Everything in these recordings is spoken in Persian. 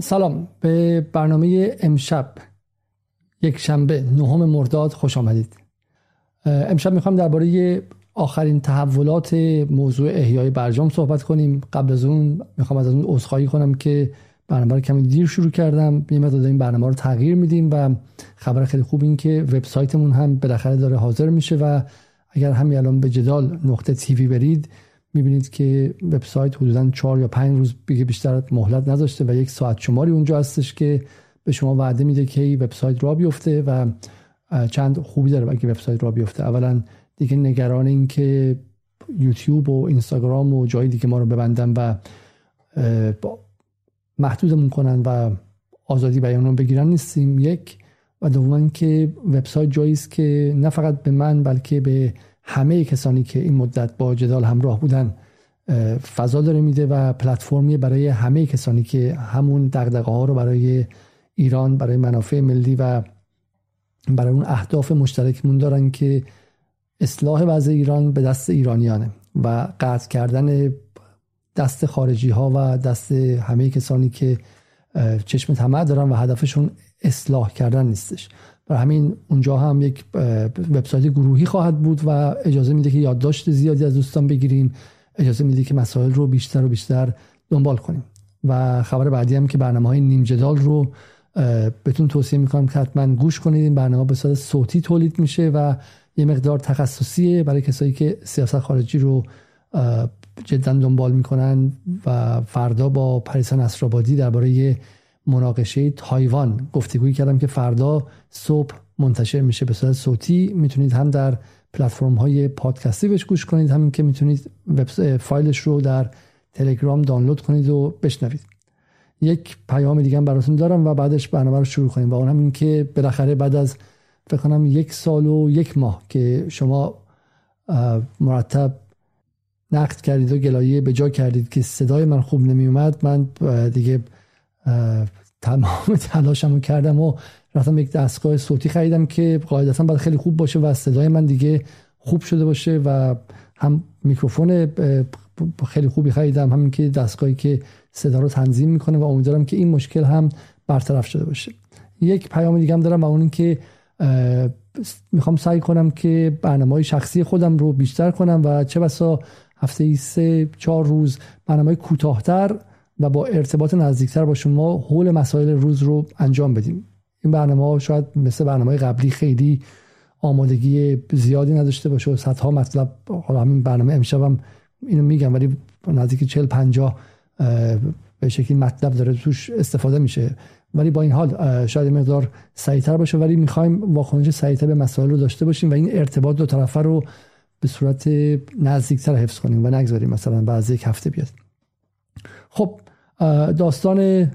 سلام. به برنامه امشب یک شنبه نهم مرداد خوش آمدید. امشب می‌خوام درباره آخرین تحولات موضوع احیای برجام صحبت کنیم. قبل از اون می‌خوام از اون عذرخواهی کنم که برنامه رو کمی دیر شروع کردم. یه مقدار این برنامه رو تغییر میدیم و خبر خیلی خوب این که وبسایتمون هم بالاخره داره حاضر میشه و اگر همین الان به جدال نقطه تیوی برید می‌بینید که وبسایت حدودا چهار یا پنج روز دیگه بیشتر مهلت نذاشته و یک ساعت شماری اونجا هستش که به شما وعده میده که وبسایت را بیفته و چند خوبی داره اگه وبسایت را بیفته. اولا دیگه نگران این که یوتیوب و اینستاگرام و جایی دیگه ما رو ببندن و محدودمون کنن و آزادی بیان رو بگیرن نیستیم. یک و دوما که وبسایت جایی است که نه فقط به من بلکه به همه کسانی که این مدت با جدال همراه بودن فضا داره میده و پلتفرمی برای همه کسانی که همون دغدغه ها رو برای ایران برای منافع ملی و برای اون اهداف مشترکمون دارن که اصلاح وضع ایران به دست ایرانیانه و قطع کردن دست خارجی ها و دست همه کسانی که چشم طمع دارن و هدفشون اصلاح کردن نیستش. برای همین اونجا هم یک وبسایت گروهی خواهد بود و اجازه میده که یادداشت زیادی از دوستان بگیریم. اجازه میده که مسائل رو بیشتر و بیشتر دنبال کنیم. و خبر بعدی هم که برنامه های نیم جدال رو بهتون توصیه می‌کنم که حتما گوش کنید. این برنامه به صورت صوتی تولید میشه و یه مقدار تخصصیه برای کسایی که سیاست خارجی رو جدا دنبال می‌کنن و فردا با پریسا نصرآبادی درباره مناقشه تایوان گفتگویی کردم که فردا صبح منتشر میشه. به صورت صوتی می‌تونید هم در پلتفرم های پادکستی بهش گوش کنید همین که می‌تونید فایلش رو در تلگرام دانلود کنید و بشنوید. یک پیام دیگه براتون دارم و بعدش برنامه رو شروع کنیم و اون هم این که بالاخره بعد از فکر کنم یک سال و یک ماه که شما مرتب نقد کردید و گلایه به جا کردید که صدای من خوب نمی اومد من دیگه تمام تلاشمو کردم و رفتم یک دستگاه صوتی خریدم که قاعدتا باید خیلی خوب باشه و صدای من دیگه خوب شده باشه و هم میکروفون خیلی خوبی خریدم همین که دستگاهی که صدا رو تنظیم می‌کنه و امیدوارم که این مشکل هم برطرف شده باشه. یک پیام دیگه هم دارم و اون که می‌خوام سعی کنم که برنامه های شخصی خودم رو بیشتر کنم و چه بسا هفته ای سه چهار روز برنامه کوتاهتر و با ارتباط نزدیکتر با شما حول مسائل روز رو انجام بدیم. این برنامه ها شاید مثل برنامه قبلی خیلی آمادگی زیادی نداشته باشه و صدها مطلب حالا همین برنامه امشبم اینو میگم ولی نزدیک 40 50 به شکلی مطلب داره توش استفاده میشه. ولی با این حال شاید مقدار سریعتر باشه ولی می‌خوایم واکنش سریعتر به مسائل رو داشته باشیم و این ارتباط دو طرفه رو به صورت نزدیکتر حفظ کنیم و نگذاریم مثلا بعد یک هفته بیاد. خب داستان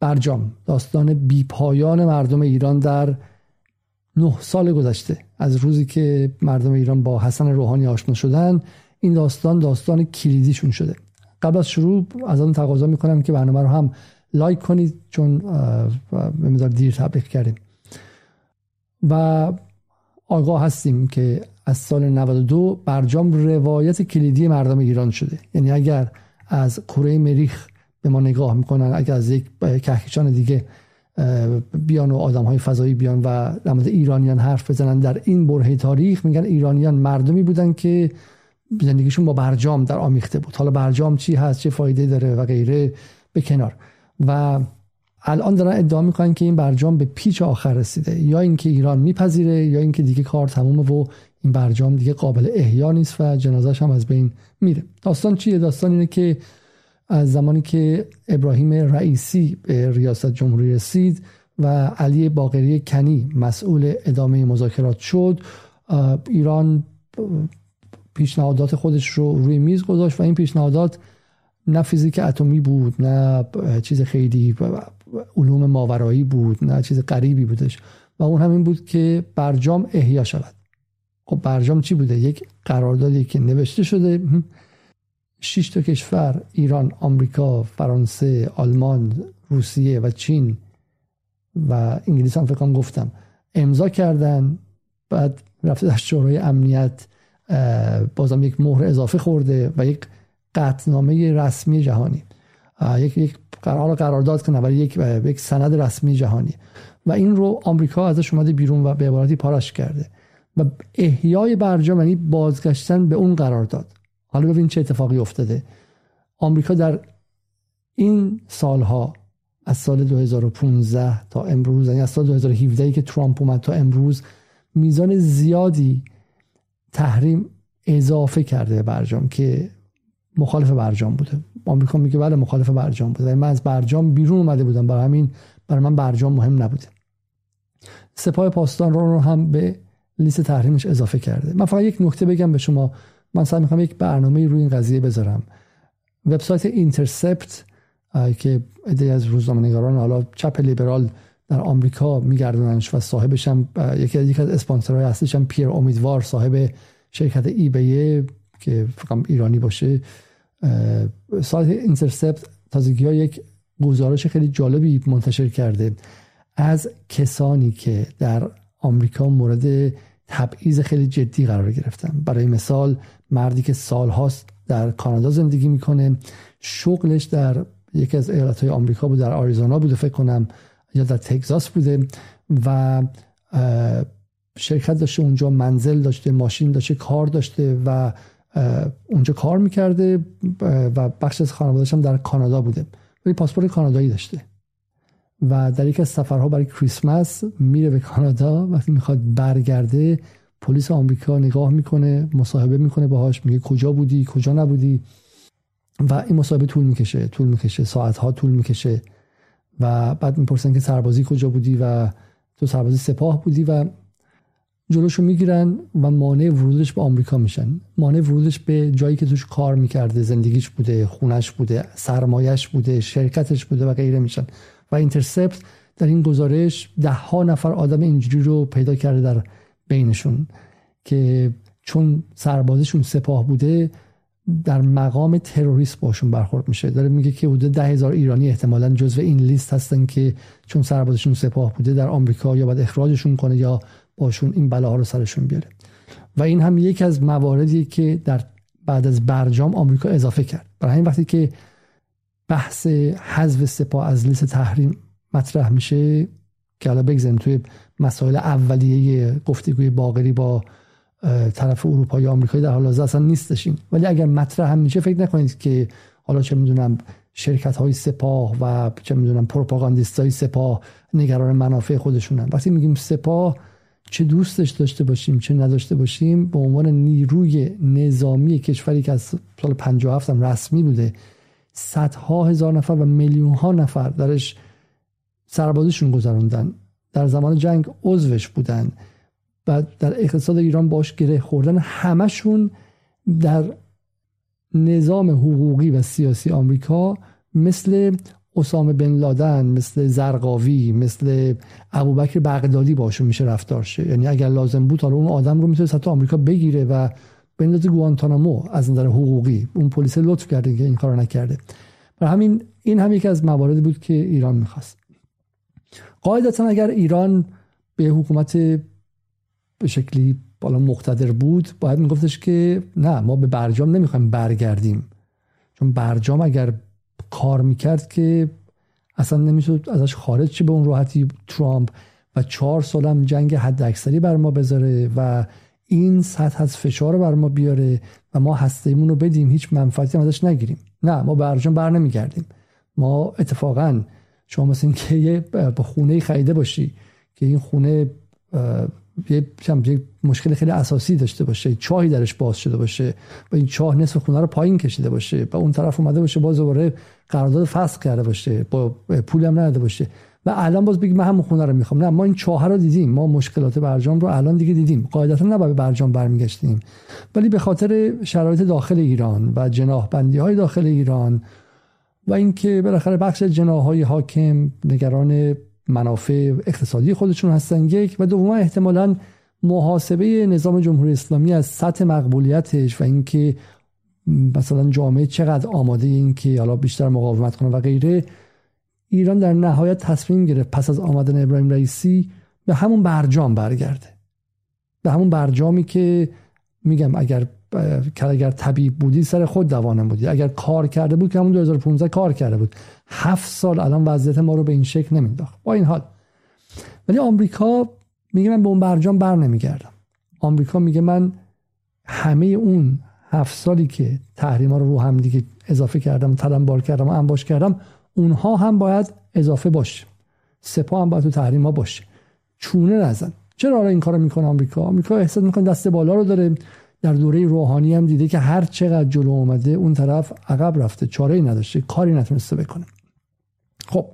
برجام داستان بیپایان مردم ایران در نه سال گذشته. از روزی که مردم ایران با حسن روحانی آشنا شدن این داستان داستان کلیدیشون شده. قبل از شروع از آن تقاضا می‌کنم که برنامه رو هم لایک کنید چون به دیر تبلیغ کردیم. و آگاه هستیم که از سال 92 برجام روایت کلیدی مردم ایران شده. یعنی اگر از کره مریخ به ما نگاه می‌کنن اگر از یک کهکشان دیگه بیان و آدم های فضایی بیان و در ایرانیان حرف بزنن در این برهه تاریخ میگن ایرانیان مردمی بودن که زندگیشون با برجام در آمیخته بود. حالا برجام چی هست چه فایده داره و غیره به کنار. و الان دارن ادعا می‌کنن که این برجام به پیچ آخر رسیده. یا اینکه ایران میپذیره یا اینکه دیگه کار تمومه و این برجام دیگه قابل احیا نیست و جنازش هم از بین میره. داستان چیه؟ داستان اینه که از زمانی که ابراهیم رئیسی به ریاست جمهوری رسید و علی باقری کنی مسئول ادامه مذاکرات شد ایران پیشنهادات خودش رو روی میز گذاشت و این پیشنهادات نه فیزیک اتمی بود نه چیز خیلی علوم ماورایی بود نه چیز غریبی بودش و اون همین بود که برجام احیا شود. خب برجام چی بوده؟ یک قراردادی که نوشته شده. شش تا کشور ایران آمریکا فرانسه آلمان روسیه و چین و انگلیس هم فکر گفتم امضا کردن بعد رفته در شورای امنیت بازم یک مهر اضافه خورده و یک قطنامه رسمی جهانی. یک یک قرار قرارداد کنه برای یک یک سند رسمی جهانی. و این رو آمریکا ازش اومده بیرون و به عبارتی پاراش کرده. و احیای برجام یعنی بازگشتن به اون قرارداد. حالا ببین چه اتفاقی افتاده. آمریکا در این سالها از سال 2015 تا امروز یعنی از سال 2017 که ترامپ اومد تا امروز میزان زیادی تحریم اضافه کرده برجام که مخالف برجام بوده. آمریکا میگه بله مخالف برجام بوده. من از برجام بیرون اومده بودم. برای همین برای من برجام مهم نبوده. سپاه پاسداران رو هم به لیست تحریمش اضافه کرده. من فقط یک نکته بگم به شما. من سعی می‌کنم یک برنامه روی این قضیه بذارم. وبسایت اینترسپت که ایده از روزنامه‌نگاران حالا چپ لیبرال در آمریکا میگردوننش و صاحبش هم یکی از یک از اسپانسرهای اصلیش هم پیر امیدوار صاحب شرکت ای بیه که فقط ایرانی باشه. سایت اینترسپت تازگی ها یک گزارش خیلی جالبی منتشر کرده. از کسانی که در آمریکا مورد تبعیض خیلی جدی قرار گرفتن. برای مثال مردی که سالهاست در کانادا زندگی می‌کنه. شغلش در یکی از ایالت های آمریکا بود در آریزونا بوده فکر کنم یا در تگزاس بوده و شرکت داشته اونجا منزل داشته ماشین داشته کار داشته و اونجا کار می‌کرده و بخش از خانوادهش هم در کانادا بوده. ولی پاسپورت کانادایی داشته. و در یک از سفرها برای کریسمس میره به کانادا وقتی می‌خواد برگرده. پلیس آمریکا نگاه می‌کنه مصاحبه می‌کنه باهاش میگه کجا بودی کجا نبودی؟ و این مصاحبه طول می‌کشه طول می‌کشه ساعت ها طول می‌کشه و بعد می‌پرسن که سربازی کجا بودی و تو سربازی سپاه بودی و جلوشو می‌گیرن و مانع ورودش به آمریکا میشن. مانع ورودش به جایی که توش کار می‌کرده زندگیش بوده خونش بوده سرمایش بوده شرکتش بوده و غیره میشن. و اینترسپت در این گزارش ده ها نفر آدم اینجوری رو پیدا کرده در بینشون که چون سربازشون سپاه بوده در مقام تروریست باشون برخورد میشه. داره میگه که حدود ده هزار ایرانی احتمالا جزو این لیست هستن که چون سربازشون سپاه بوده در آمریکا یا باید اخراجشون کنه یا باشون این بلاها رو سرشون بیاره. و این هم یکی از مواردی که در بعد از برجام آمریکا اضافه کرد. برای همین وقتی که بحث حذف سپاه از لیست تحریم مطرح میشه که حالا بگذاریم توی مسائل اولیه گفتگوی باقری با طرف اروپایی آمریکایی در حال حاضر اصلا نیستشیم ولی اگر مطرح هم میشه فکر نکنید که حالا چه می‌دونم شرکت های سپاه و چه می‌دونم پروپاگاندیست های سپاه نگران منافع خودشونن. وقتی میگیم سپاه چه دوستش داشته باشیم چه نداشته باشیم به عنوان نیروی نظامی کشوری که از سال 57 هم رسمی بوده صدها هزار نفر و میلیون ها نفر درش سربازشون گذروندن. در زمان جنگ عضوش بودن. و در اقتصاد ایران باش گره خوردن. همشون در نظام حقوقی و سیاسی آمریکا مثل اسامه بن لادن مثل زرقاوی مثل ابوبکر بغدادی باشون میشه رفتار شه. یعنی اگر لازم بود حالا اون آدم رو می‌تونه حتی آمریکا بگیره و بندازه گوانتانامو از نظر حقوقی. اون پلیس لطف کرده که این کارو نکرده. و همین این هم یکی از مواردی بود که ایران می‌خواست. قاعدتا اگر ایران به حکومت به شکلی بالا مقتدر بود باید میگفتش که نه ما به برجام نمی‌خوایم برگردیم. چون برجام اگر کار می‌کرد که اصلا نمی‌شد ازش خارج چه به اون راحتی ترامپ و چهار سالم جنگ حد اکثری بر ما بذاره و این سطح از فشار رو بر ما بیاره و ما هستیمون رو بدیم هیچ منفعتی هم ازش نگیریم. نه ما برجام بر نمیگردیم. ما اتفاقا شما مثل این که یه با خونه خریده باشی که این خونه یه مشکل خیلی اساسی داشته باشه چاهی درش باز شده باشه و این چاه نصف خونه رو پایین کشیده باشه و اون طرف اومده باشه باز دوباره قرارداد فسخ کرده باشه با پولی هم نداده باشه. و الان باز بگیم من همون خونه رو می‌خوام. نه ما این چاه رو دیدیم. ما مشکلات برجام رو الان دیگه دیدیم. قاعدتا نباید برجام برمیگشتیم. ولی به خاطر شرایط داخل ایران و جناح بندی های داخل ایران و اینکه بالاخره بخش جناح های حاکم نگران منافع اقتصادی خودشون هستن یک و دوم احتمالا محاسبه نظام جمهوری اسلامی از سطح مقبولیتش و اینکه مثلا جامعه چقدر آماده این که حالا بیشتر مقاومت کنه و غیره ایران در نهایت تصمیم گرفت پس از آمدن ابراهیم رئیسی به همون برجام برگرده. به همون برجامی که میگم اگر اگر طبیب بودی سر خود دوانه بودی. اگر کار کرده بود که همون 2015 کار کرده بود. هفت سال الان وضعیت ما رو به این شکل نمینداخت با این حال. ولی آمریکا میگه من به اون برجام بر نمیگردم. آمریکا میگه من همه اون هفت سالی که تحریما رو رو هم دیگه اضافه کردم تلمبار کردم و انباش کردم اونها هم باید اضافه باشه سپاه هم باید تو تحریما باشه. چونه نزن. چرا حالا این کارو می‌کنه آمریکا؟ آمریکا احساس می‌کنه دست بالا رو داره. در دوره روحانی هم دیده که هر چقدر جلو اومده اون طرف عقب رفته چاره ای نداشته کاری نتونسته بکنه. خب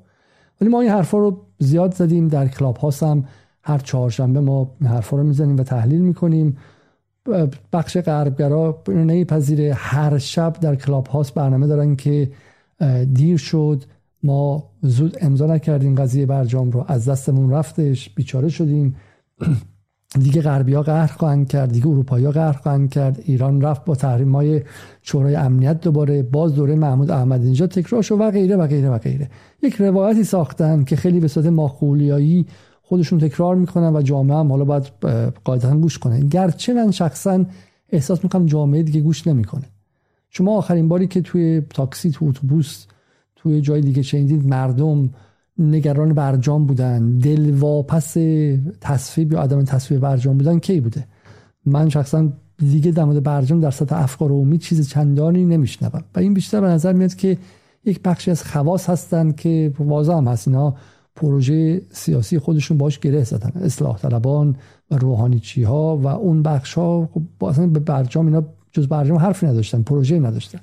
ولی ما این حرفا رو زیاد زدیم در کلاب هاست هم. هر چهارشنبه ما حرفا رو می‌زنیم و تحلیل می‌کنیم. بخش غربگرا اینو نمیپذیره. هر شب در کلاب هاست برنامه دارن که دیر شد. ما زود امضا نکردیم قضیه برجام رو. از دستمون رفتش بیچاره شدیم. دیگه غربی قهر خواهند کرد دیگه اروپایی ها قهر خواهند کرد. ایران رفت با تحریم های شورای امنیت دوباره. باز دوره محمود احمد اینجا تکرار شد و غیره و غیره و غیره. یک روایتی ساختن که خیلی به صورت ماخولیایی خودشون تکرار می‌کنن و جامعه هم حالا باید قاعدتا گوش کنه. گرچه من شخصا احساس می‌کنم جامعه دیگه گوش نمی‌کنه. شما آخرین باری که توی تاکسی تو اتوبوس توی جای دیگه شنیدید مردم نگران برجام بودن. دلواپس تصویب یا عدم تصویب برجام بودن کی بوده؟ من شخصا دیگه در مورد برجام در سطح افکار عمومی چیز چندانی نمیشنوم. و این بیشتر به نظر میاد که یک بخشی از خواص هستن که واضح هم هست. اینا پروژه سیاسی خودشون باش گره زدن. اصلاح طلبان و روحانیچی ها و اون بخش ها خب به برجام اینا جز برجام حرفی نداشتن پروژه نداشتن.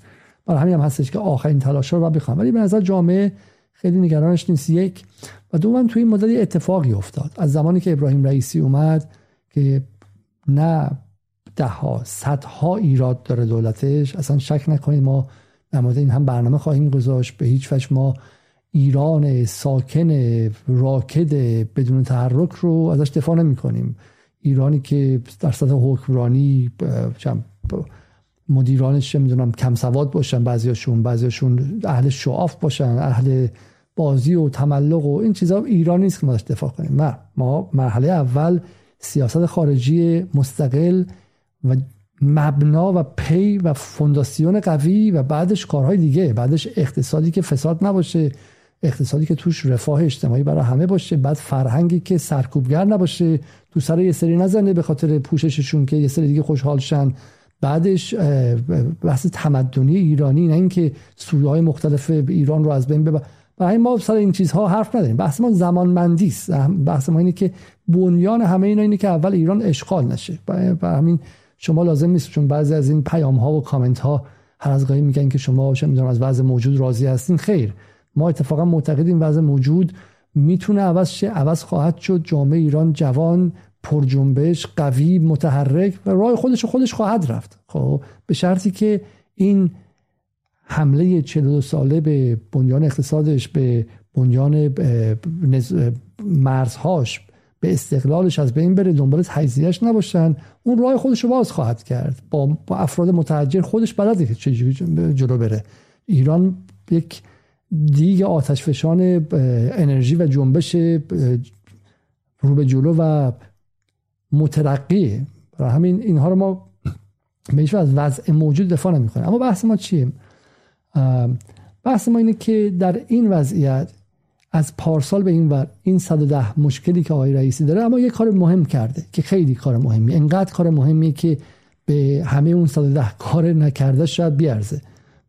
برای همین هم هستش که آخرین تلاش رو بخوام ولی به نظر جامعه خیلی نگرانش نیست. یک و دوم توی این مدت اتفاقی افتاد. از زمانی که ابراهیم رئیسی اومد که نه ده ها صدها ایراد داره دولتش. اصلا شک نکنید ما در مورد این هم برنامه خواهیم گذاشت. به هیچ وجه ما ایران ساکن راکد بدون تحرک رو ازش دفاع نمی کنیم ایرانی که در سطح حکمرانی مدیرانش چه می‌دونم کم سواد باشن بعضیاشون بعضیاشون اهل شعاف باشن اهل بازی و تملق و این چیزا ایران نیست که ما دفاع کنیم. ما ما مرحله اول سیاست خارجی مستقل و مبنا و پی و فونداسیون قوی و بعدش کارهای دیگه بعدش اقتصادی که فساد نباشه اقتصادی که توش رفاه اجتماعی برای همه باشه بعد فرهنگی که سرکوبگر نباشه تو سر یه سری نزنه به خاطر پوشششون که یه سری دیگه خوشحال شن. بعدش بحث تمدنی ایرانی نه اینکه سویه های مختلف ایران رو از بین ببر. و ما سر این چیزها حرف نداریم. بحث ما زمانمندی است. بحث ما اینه که بنیان همه اینا اینه که اول ایران اشغال نشه. و همین شما لازم نیست چون بعضی از این پیام ها و کامنت ها هر از گاهی میگن که شما چه می‌دونم از وضع موجود راضی هستین خیر. ما اتفاقا معتقدیم وضع موجود می‌تونه عوض شه عوض خواهد شد. جامعه ایران جوان پر جنبش قوی متحرک و راه خودش خودش خواهد رفت. خب به شرطی که این حمله 42 ساله به بنیان اقتصادش به بنیان مرزهاش به استقلالش از بین بره دنبال تجزیهش نباشن اون راه خودش رو باز خواهد کرد. با, با افراد متحجر خودش بلده که چجوری جلو بره. ایران یک دیگ آتش فشان انرژی و جنبش رو به جلو و مترقی. برای همین اینها رو ما به از وضع موجود دفاع نمی کنیم اما بحث ما چیه؟ بحث ما اینه که در این وضعیت از پارسال به این ور این 110 مشکلی که آقای رئیسی داره اما یه کار مهم کرده که خیلی کار مهمی انقدر کار مهمی که به همه اون 110 کار نکرده شاید بیارزه.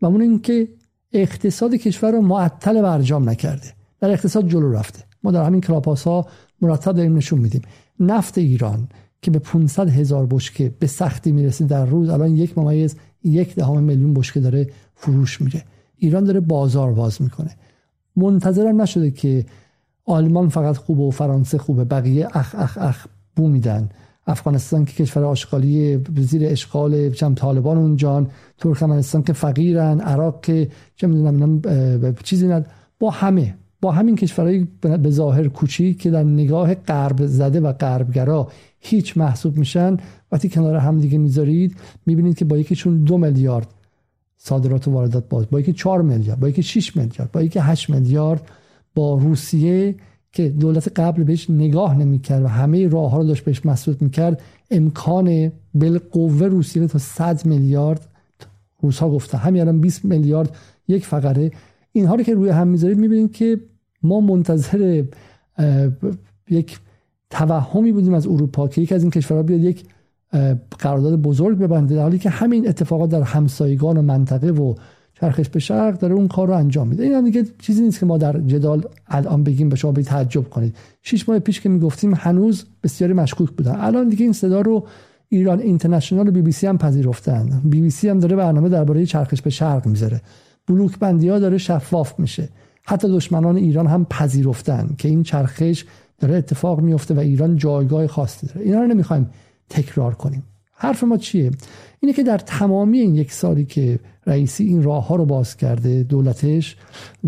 و اون این که اقتصاد کشور رو معطل برجام نکرده. در اقتصاد جلو رفته. ما در همین کلاپاس ها مرتب داریم نشون میدیم. نفت ایران که به 500 هزار بشکه به سختی می‌رسه در روز الان یک ممیز یک دهم میلیون بشکه داره فروش میره. ایران داره بازار باز می‌کنه. منتظرم نشده که آلمان فقط خوبه و فرانسه خوبه بقیه اخ اخ اخ بو میدن. افغانستان که کشور آشغالی زیر اشغال چم طالبان اونجان ترکمنستان که فقیرن عراق که چه می‌دونم چیزی ند. با همه با همین کشورهای به ظاهر کوچیک که در نگاه غرب زده و غربگرا هیچ محسوب میشن وقتی کنار هم دیگه می‌ذارید می‌بینید که با یکیشون دو میلیارد صادرات و واردات باز با یکی 4 میلیارد با یکی 6 میلیارد با یکی 8 میلیارد با روسیه که دولت قبل بهش نگاه نمی‌کرد و همه راه ها رو داشت بهش مسدود می‌کرد امکان بالقوه روسیه تا 100 میلیارد روس ها گفتن. همین الان 20 میلیارد یک فقره. اینها رو که روی هم می‌ذارید می‌بینید که ما منتظر یک توهمی بودیم از اروپا که یکی از این کشورها بیاد یک قرارداد بزرگ ببنده در حالی که همین اتفاقات در همسایگان و منطقه و چرخش به شرق داره اون کار رو انجام میده. این هم دیگه چیزی نیست که ما در جدال الان بگیم به شما به تعجب کنید. شش ماه پیش که می‌گفتیم هنوز بسیاری مشکوک بودن. الان دیگه این صدا رو ایران اینترنشنال و بی بی سی هم پذیرفتن. بی بی سی هم داره برنامه درباره چرخش به شرق می‌ذاره. بلوک بندی ها داره شفاف میشه. حتی دشمنان ایران هم پذیرفتن که این چرخش داره اتفاق میفته و ایران جایگاه خاصی داره. اینا رو نمی‌خوایم تکرار کنیم. حرف ما چیه؟ اینه که در تمامی این یک سالی که رئیسی این راه ها رو باز کرده دولتش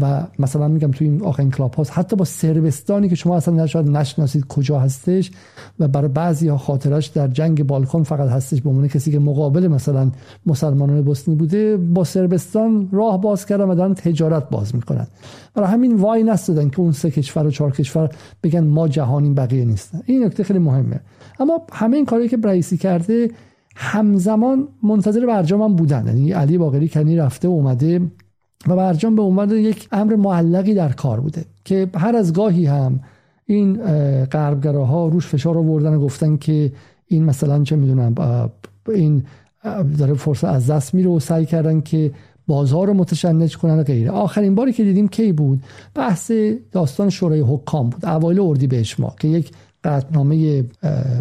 و مثلا میگم تو این آخرین کلاب هاست حتی با سربستانی که شما اصلا نشاید نشناسید کجا هستش و برای بعضی ها خاطرش در جنگ بالکن فقط هستش به عنوان کسی که مقابل مثلا مسلمانان بوسنی بوده با سربستان راه باز کردن و دارن تجارت باز می‌کنن. برای همین وای نستدن که اون سه کشور و چهار کشور بگن ما جهانیم بقیه نیستن. این نکته خیلی مهمه. اما همه این کاری که رئیسی کرده همزمان منتظر برجام هم بودن. یعنی علی باقری کنی رفته و اومده و برجام به عنوان یک امر معلقی در کار بوده که هر از گاهی هم این غربگراها روش فشار آوردن و گفتن که این مثلا چه می‌دونم این داره فرصت از دست میره و سعی کردن که بازار رو متشنج کنن و غیره. آخرین باری که دیدیم کی بود؟ بحث داستان شورای حکام بود. اوایل اردی بهش ما که یک قطنامه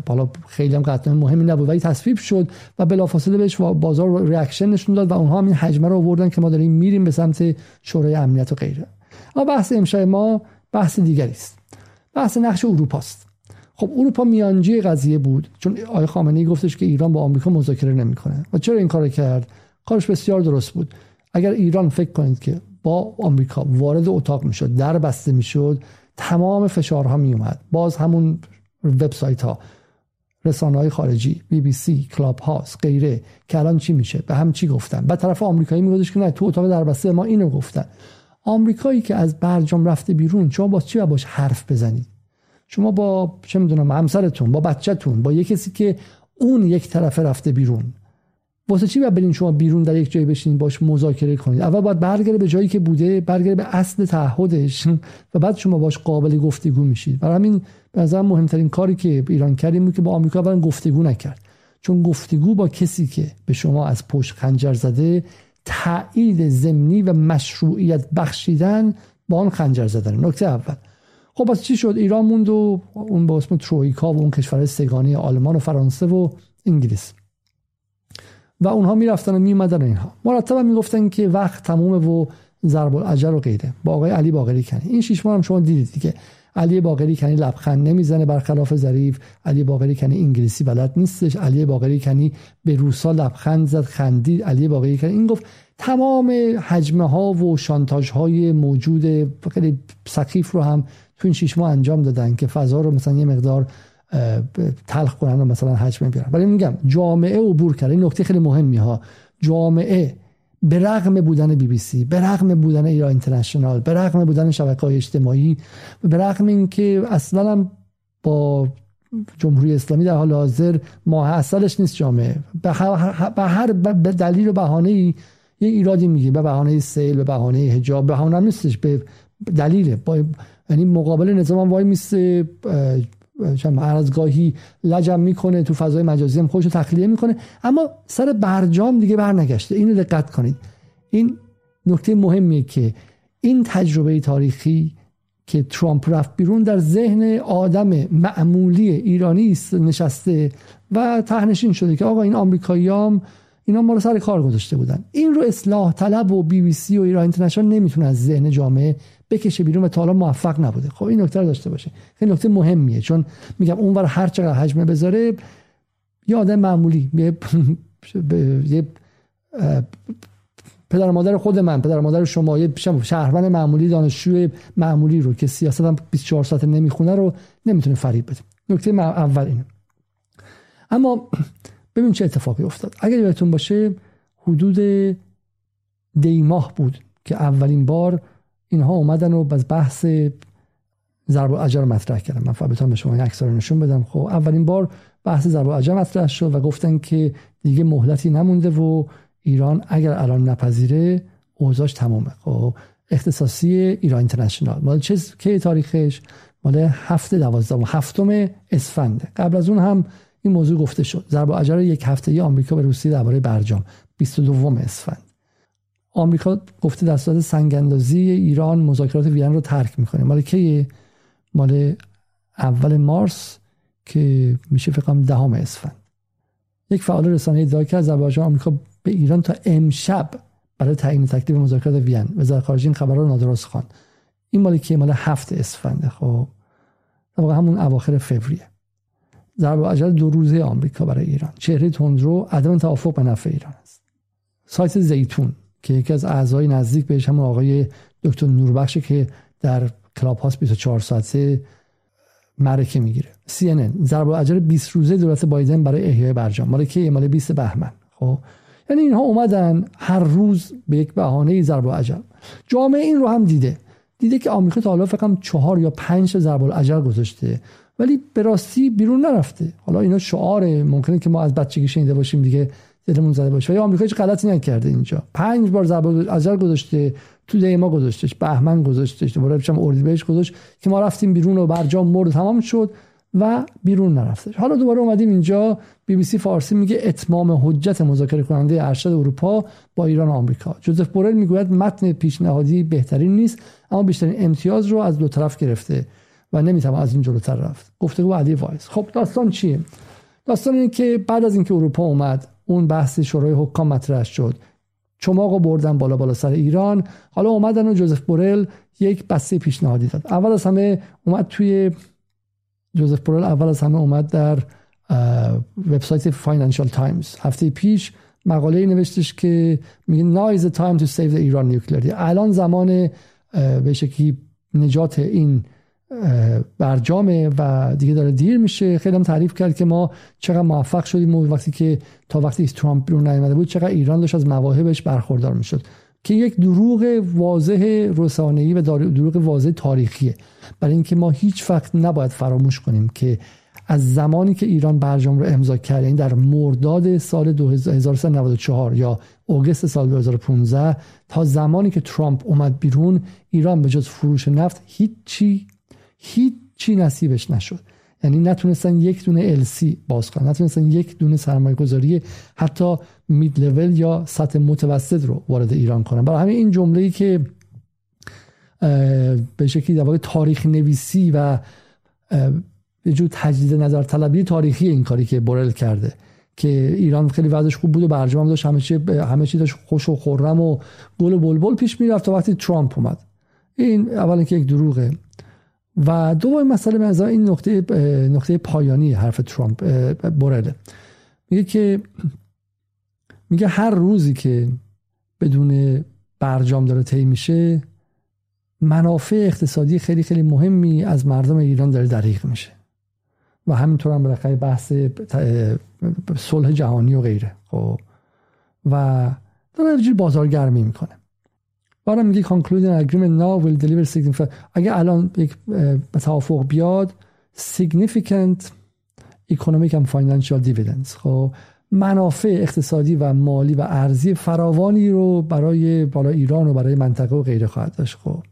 بالا خیلی هم قطنامه مهمی نبود ولی تصویب شد و بلافاصله بهش بازار ریاکشن نشون داد و اونها هم این حجمه رو آوردن که ما داریم میریم به سمت شورای امنیت و غیره. اما بحث امشب ما بحث دیگری است. بحث نقش اروپا است خب اروپا میانجی قضیه بود چون آقای خامنه‌ای گفتش که ایران با آمریکا مذاکره نمی‌کنه. و چرا این کارو کرد؟ کارش بسیار درست بود. اگر ایران فکر کنید که با آمریکا وارد اتاق می‌شد در بسته می‌شد تمام فشارها می اومد باز همون وبسایت ها رسانه های خارجی بی بی سی کلاب هاست غیره. که الان چی میشه؟ به هم چی گفتن؟ به طرف آمریکایی میگفتش که نه تو اتاق دربسته ما اینو گفتن. آمریکایی که از برجام رفته بیرون شما با چی باش حرف بزنید شما با چه می‌دونم همسرتون با بچهتون با یه کسی که اون یک طرفه رفته بیرون. واسه چی باید شما بیرون در یک جایی بشین باش مذاکره کنید اول باید برگره به جایی که بوده برگره به اصل تعهدش و بعد شما باش قابل گفتگو میشید. برای همین به نظر مهمترین کاری که ایران بود که با آمریکا اولا گفتگو نکرد. چون گفتگو با کسی که به شما از پشت خنجر زده تایید ضمنی و مشروعیت بخشیدن با آن خنجر زدن. نکته اول. خب از چی شد؟ ایران موند و اون با اسم ترویکا و اون کشور سگانی آلمان و فرانسه و انگلیس. و اونها می‌رفتن و میمدن اینها. مرتب می‌گفتن که وقت تمومه و ضرب الاجر و غیره با آقای علی باقری کنی. این شش ماه هم شما دیدید دیگه. علی باقری کنی لبخند نمی‌زنه برخلاف ظریف. علی باقری کنی انگلیسی بلد نیستش. علی باقری کنی به روسا لبخند زد خندید. علی باقری کنی. این گفت تمام حجمه ها و شانتاژ های موجود خیلی سخیف رو هم تو این شش ماه انجام دادن که فضا رو مثلا یه مقدار تلخ کنن و مثلا حجم بیارن. ولی میگم جامعه عبور کرده این نکته خیلی مهمی ها. جامعه به رغم بودن بی بی سی به رغم بودن ایران اینترنشنال به رغم بودن شبکه های اجتماعی به رغم اینکه اصلا با جمهوری اسلامی در حال حاضر اصلش نیست جامعه. به هر, دلیل و بهانه ای یه ایرادی میگه. به بهانه سیل به بهانه حجاب بهانه نیستش. به دلیل یعنی مقابل نظام وای میسته هر از گاهی لجم می‌کنه تو فضای مجازی هم تخلیه می‌کنه. اما سر برجام دیگه برنگشته. اینو دقت کنید. این نکته مهمیه که این تجربه تاریخی که ترامپ رفت بیرون در ذهن آدم معمولی ایرانی نشسته و تهنشین شده که آقا این آمریکاییام اینا ما رو سر کار گذاشته بودن. این رو اصلاح طلب و بی بی سی و ایران اینترنشنال نمی‌تونه از ذهن جامعه بکشه بیرون و تا حالا موفق نبوده. خب این نکته رو داشته باشه. خیلی نکته مهمیه چون میگم اونور هر چقدر حجمه بذاره یه آدم معمولی یه پدر مادر خود من پدر مادر شما یه شهروند معمولی دانشجو معمولی رو که سیاست هم 24 ساعت نمی‌خونه رو نمی‌تونه فریب بده. نکته اول اینه. اما ببین چه اتفاقی افتاد. اگر یادتون باشه حدود دی ماه بود که اولین بار اینها اومدن و از بحث ضرب اجر مطرح کردم من فقط به شما این رو نشون بدم. خب اولین بار بحث ضرب اجر مطرح شد و گفتن که دیگه مهلتی نمونده و ایران اگر الان نپذیره اوضاعش تمومه. خب اختصاصی ایران اینترنشنال. مال چه کی تاریخش؟ مال هفته دوازدهم هفتم اسفنده قبل از اون هم این موضوع گفته شد. ضرب اجر یک هفته ای آمریکا به روسیه درباره برجام. 22 اسفند. آمریکا گفته در صورت سنگاندازی ایران مذاکرات وین رو ترک می‌کنه. مال کی؟ مال اول مارس که میشه فکر کنم دهم اسفند. یک فعال رسانه ادعا کرد آمریکا به ایران تا امشب برای تعیین تکلیف مذاکرات وین. وزارت خارجه این خبر رو نادرست خوان این مال که مال هفت اسفنده خب واقع همون اواخر فوریه. ضرب اجل دو روزه آمریکا برای ایران. چهره تندرو عدم توافق به نفع ایران است. سایت زیتون که یکی از اعضای نزدیک بهش همون آقای دکتر نوربخش که در کلاب هاست 24 ساعته معرکه می‌گیره. CNN ضرب اجل 20 روزه دولت بایدن برای احیای برجام. مال که مال 20 بهمن. خب؟ یعنی اینها اومدن هر روز به یک بهانه ضرب اجل جامعه این رو هم دیده. دیده که آمریکا تا حالا فکر چهار یا پنج ضرب الاجل گذاشته. ولی به راستی بیرون نرفته. حالا اینا شعاره ممکنه که ما از بچگی شنیده باشیم دیگه دلمون زده باشه. ولی آمریکا هیچ غلطی نکرده اینجا. پنج بار ضرب الاجل گذاشته تو دی ما گذاشتش بهمن گذاشتش دوباره بچم اردیبهشت گذاشت که ما رفتیم بیرون و برجام مرد تمام شد و بیرون نرفتش. حالا دوباره اومدیم اینجا. بی بی سی فارسی میگه اتمام حجت مذاکره کننده ارشد اروپا با ایران و آمریکا. جوزف بورل می‌گوید متن پیشنهادی بهترین نیست اما بیشترین امتیاز رو از دو طرف گرفته. و نمی‌تونه از این جلوتر رفت. گفتگو علی واعظ. خب داستان چیه؟ داستان اینه که بعد از اینکه اروپا اومد اون بحث شورای حکام مطرح شد. چماق بردن بالا بالا سر ایران. حالا اومدن و جوزف بورل یک بسته پیشنهادی داد. اول از همه اومد توی جوزف بورل اول از همه اومد در وبسایت فاینانشال تایمز هفته پیش مقاله نوشتش که میگه now is the time to save the الان زمان به شکلی نجات این برجامه و دیگه داره دیر میشه. خیلی هم تعریف کرد که ما چقدر موفق شدیم وقتی که تا وقتی ترامپ بیرون نیامده بود چقدر ایران داشت از مواهبش برخوردار می‌شد. که یک دروغ واضح رسانه‌ای و دروغ واضح تاریخیه. برای اینکه ما هیچ وقت نباید فراموش کنیم که از زمانی که ایران برجام رو امضا کرد یعنی در مرداد سال 1394 یا اوگست سال 2015 تا زمانی که ترامپ اومد بیرون ایران به جز فروش نفت هیچی هیچی نصیبش نشد. یعنی نتونستن یک دونه LC باز کنن نتونستن یک دونه سرمایه گذاری حتی مید لول یا سطح متوسط رو وارد ایران کنن. برای همین این جمله ای که به شکلی در تاریخ نویسی و یه جور تجدید نظر طلبی تاریخی این کاری که بورل کرده که ایران خیلی وضعش خوب بود و برجام هم داشت همه چی همه چی داشت خوش و خرم و گل و بلبل پیش می‌رفت تا وقتی ترامپ اومد. این اولا که یک دروغه. و دوم مسئله از این نقطه نقطه پایانی حرف ترامپ بورله. میگه که میگه هر روزی که بدون برجام داره طی میشه منافع اقتصادی خیلی خیلی مهمی از مردم ایران داره دریغ میشه. و همینطور هم بالاخره بحث صلح جهانی و غیره خب. و داره بازارگرمی می‌کنه. بعد میگه concluding agreement now will deliver significant اگه الان یک توافق بیاد significant economic and financial dividends. خب منافع اقتصادی و مالی و ارزی فراوانی رو برای بالا ایران و برای منطقه و غیره خواهد داشت. خب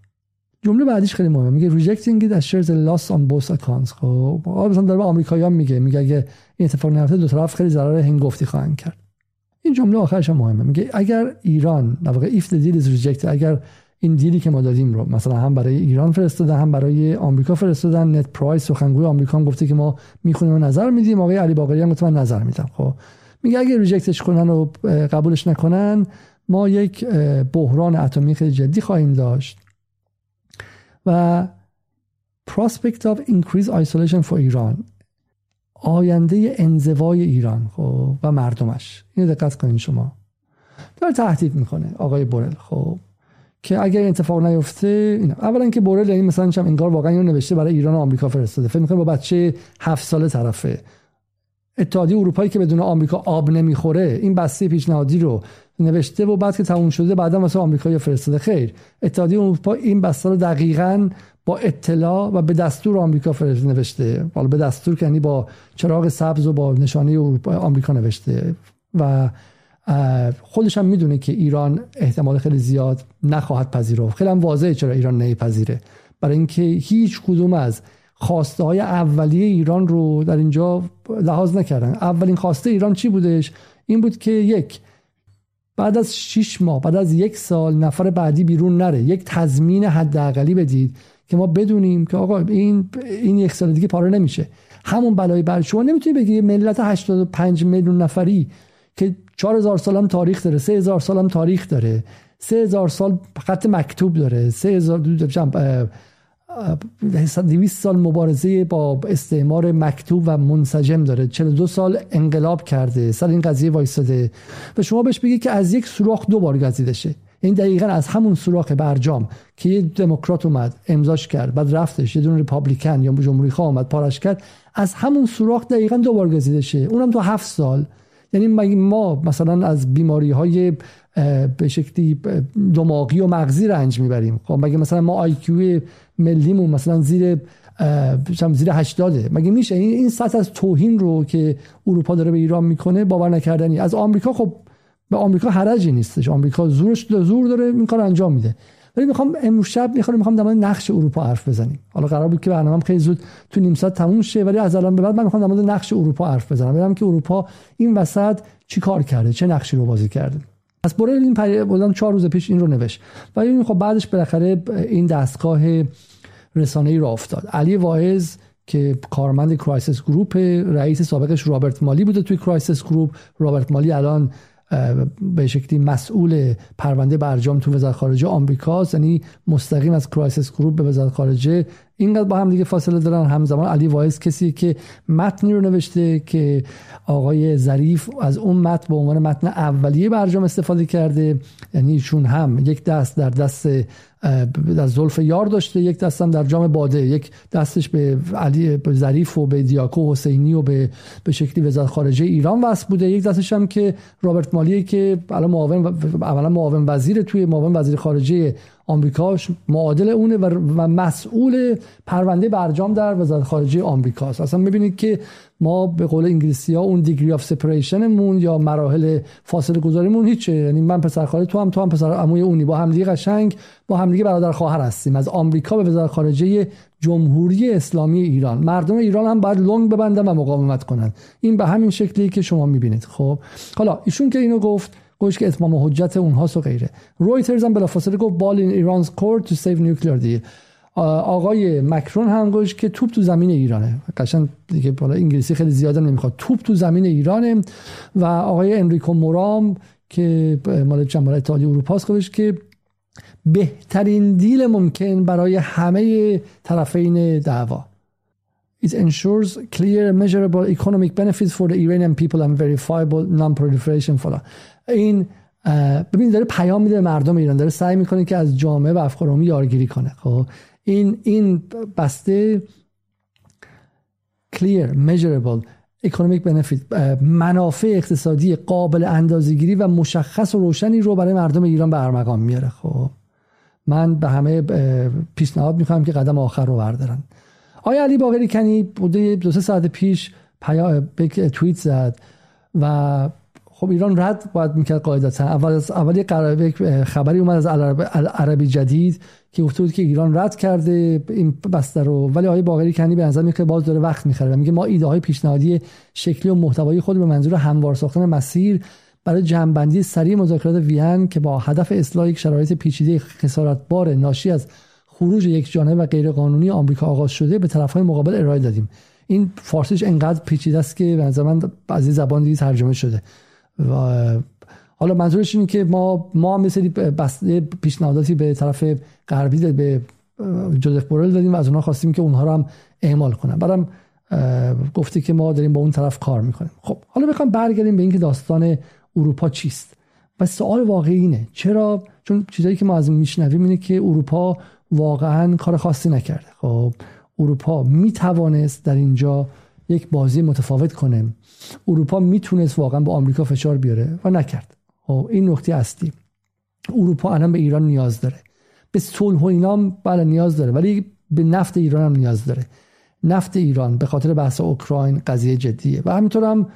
جمله بعدیش خیلی مهمه. میگه rejecting it as shares a loss on both accounts. خب مثلا داره به آمریکایی‌ها میگه. میگه اگه این اتفاق نیفته دو طرف خیلی ضرر هنگفتی خواهند کرد. این جمله آخرش هم مهمه. میگه اگر ایران در واقع is rejected اگر این دیلی که ما دادیم رو مثلا هم برای ایران فرستادن هم برای آمریکا فرستادن نت پرایس سخنگوی آمریکا هم گفته که ما می‌خونیم و نظر میدیم. آقای علی باقری هم گفته من نظر میدم. خب. میگه اگر ریجکتش کنن و قبولش نکنن ما یک بحران اتمی خیلی جدی خواهیم داشت و prospect of increased isolation for ایران آینده انزوای ایران خب و مردمش. اینو دقت کنین شما. داره تهدید می‌کنه آقای بورل خب. که اگر اتفاق نیفته اینا. اولا که بورل یعنی مثلا چم انگار واقعا اینو نوشته برای ایران و آمریکا فرستاده. فکر می‌کنه با بچه هفت ساله طرفه. اتحادیه اروپایی که بدون آمریکا آب نمی‌خوره این بسته پیشنهادی رو نوشته و بعد که تموم شده بعدا واسه آمریکا فرستاده. خیر. اتحادیه اروپا این بسته رو دقیقا با اطلاع و به دستور آمریکا نوشته. حالا به دستور که یعنی با چراغ سبز و با نشانه اروپا آمریکا نوشته. و خودش هم می‌دونه که ایران احتمال خیلی زیاد نخواهد پذیرفت. خیلی هم واضحه چرا ایران نمیپذیره برای اینکه هیچ کدوم از خواسته های اولیه ایران رو در اینجا لحاظ نکردن. اولین خواسته ایران چی بودش؟ این بود که یک بعد از 6 ماه بعد از یک سال نفر بعدی بیرون نره. یک تضمین حداقلی بدید. که ما بدونیم که آقا این این یک سال دیگه پاره نمیشه. همون بلای بر شما نمی‌تونی بگی ملت 85 میلیون نفری که 4000 سال هم تاریخ داره 3000 سال هم تاریخ داره 3000 سال خط مکتوب داره 3000 200 سال مبارزه با استعمار مکتوب و منسجم داره. 42 سال انقلاب کرده سر این قضیه وایستاده. و شما بهش بگید که از یک سوراخ دو بار گزیده شه این دقیقا از همون سوراخ برجام که یه دموکرات اومد امضاش کرد بعد رفتش یه دون ریپابلیکن یا جمهوری خواه اومد پارش کرد. از همون سوراخ دقیقا دو بار گزیده شه اونم تو هفت سال. یعنی ما مثلا از بیماری های به شکلی دماغی و مغزی رنج می‌بریم؟ خب مگه مثلا ما آیکیو ملیمون مثلا زیر زیر 80 مگه میشه؟ این سطح از توهین رو که اروپا داره به ایران می‌کنه باور نکردنی. از آمریکا خب به آمریکا حرجی نیستش. آمریکا زورش زور داره این کار انجام میده. ولی می‌خوام امروز شب می‌خوام می‌خوام در نقش اروپا حرف بزنیم. حالا قرار بود که برنامه‌ام خیلی زود تو نیم ساعت تموم شه ولی از الان به بعد من می‌خوام در مورد نقش اروپا حرف بزنم. ببینم که اروپا این وسط چی کار کرده چه نقشی رو بازی کرده. پس برای این پری چهار روز پیش این رو نوشت. و این خب بعدش بالاخره این دستگاه رسانه ای راه افتاد. علی واعظ که کارمند Crisis Group رئیس سابقش رابرت مالی بوده توی Crisis Group رابرت مالی الان به شکلی مسئول پرونده برجام تو وزارت خارجه آمریکاست یعنی مستقیم از Crisis Group به وزارت خارجه. اینقدر با هم دیگه فاصله دارن. همزمان علی واعظ کسی که متنی رو نوشته که آقای ظریف از اون متن به عنوان متن اولیه برجام استفاده کرده یعنی چون هم یک دست در دست در زلف یار داشته یک دستم در جام باده یک دستش به علی به ظریف و به دیاکو حسینی و به به شکلی وزارت خارجه ایران وصل بوده. یک دستش هم که رابرت مالیه که الان معاون اولا معاون وزیر توی معاون وزیر خارجه آمریکا معادل اونه و مسئول پرونده برجام در وزارت خارجه آمریکاست. اصلا می‌بینید که ما به قول انگلیسی ها اون دیگری آف سپریشنمون یا مراحل فاصله گذاریمون هیچه. یعنی من پسر خاله تو هم تو هم پسر عموی اونی. با همدیگه قشنگ با همدیگه برادر خواهر هستیم. از آمریکا به وزارت خارجه جمهوری اسلامی ایران. مردم ایران هم باید لنگ ببندن و مقاومت کنن. این به همین شکلی که شما می‌بینید. خب حالا ایشون که اینو گفتش که اتمام حجت اونهاست و غیره. رویترز هم بلافاصله گفت ball in Iran's court to save nuclear deal آقای مکرون هم گفتش که توپ تو زمین ایرانه. قشنگ دیگه والا انگلیسی خیلی زیاده نمی‌خواد. توپ تو زمین ایرانه و آقای انریکو مورا هم که مال جمهوری اتحادیه اروپا است که بهترین deal ممکن برای همه طرفین دعوا. It ensures clear measurable economic benefits for the Iranian people and verifiable non-proliferation. فلا این ببین داره پیام میده مردم ایران داره سعی می‌کنه که از جامعه و افکار یارگیری کنه. خب؟ این این بسته clear measurable economic benefit منافع اقتصادی قابل اندازه‌گیری و مشخص و روشنی رو برای مردم ایران به ارمغان میاره. خب؟ من به همه پیشنهاد می‌کنم که قدم آخر رو بردارن. آیا علی باقری کنی بوده دو سه ساعت پیش توییت زد و خب ایران رد باید می‌کرد قاعدتا. اول از اولی خبری اومد از عربی جدید که گفته بود که ایران رد کرده این بسته رو. ولی آقای باقری کنی به نظر میاد باز داره وقت می‌خره و میگه ما ایده های پیشنهادی شکلی و محتوایی خود به منظور هموار ساختن مسیر برای جمعبندی سریع مذاکرات وین که با هدف اصلاح یک شرایط پیچیده خسارتبار ناشی از خروج یک جانبه و غیرقانونی آمریکا آغاز شده به طرفهای مقابل ارائه دادیم. این فارسیش انقدر پیچیده است که به نظر من از زبان دیگه ترجمه شده. و حالا منظورش اینه که ما ما مثل پیشنهاداتی به طرف غربی به جوزف بورل دادیم و از اونها خواستیم که اونها رو هم اعمال کنن. بعدم گفته که ما داریم با اون طرف کار می‌کنیم. خب حالا بخوام برگردیم به اینکه داستان اروپا چیست. و سوال واقعی اینه چرا؟ چون چیزایی که ما از میشنویم اینه که اروپا واقعا کار خاصی نکرده. خب اروپا می‌توانست در اینجا یک بازی متفاوت کنه. اروپا می‌تونست واقعا با آمریکا فشار بیاره و نکرد. خب این نکته اصلی. اروپا الان به ایران نیاز داره. به صلح و اینا بله نیاز داره ولی به نفت ایران هم نیاز داره. نفت ایران به خاطر بحث اوکراین قضیه جدیه و همینطور هم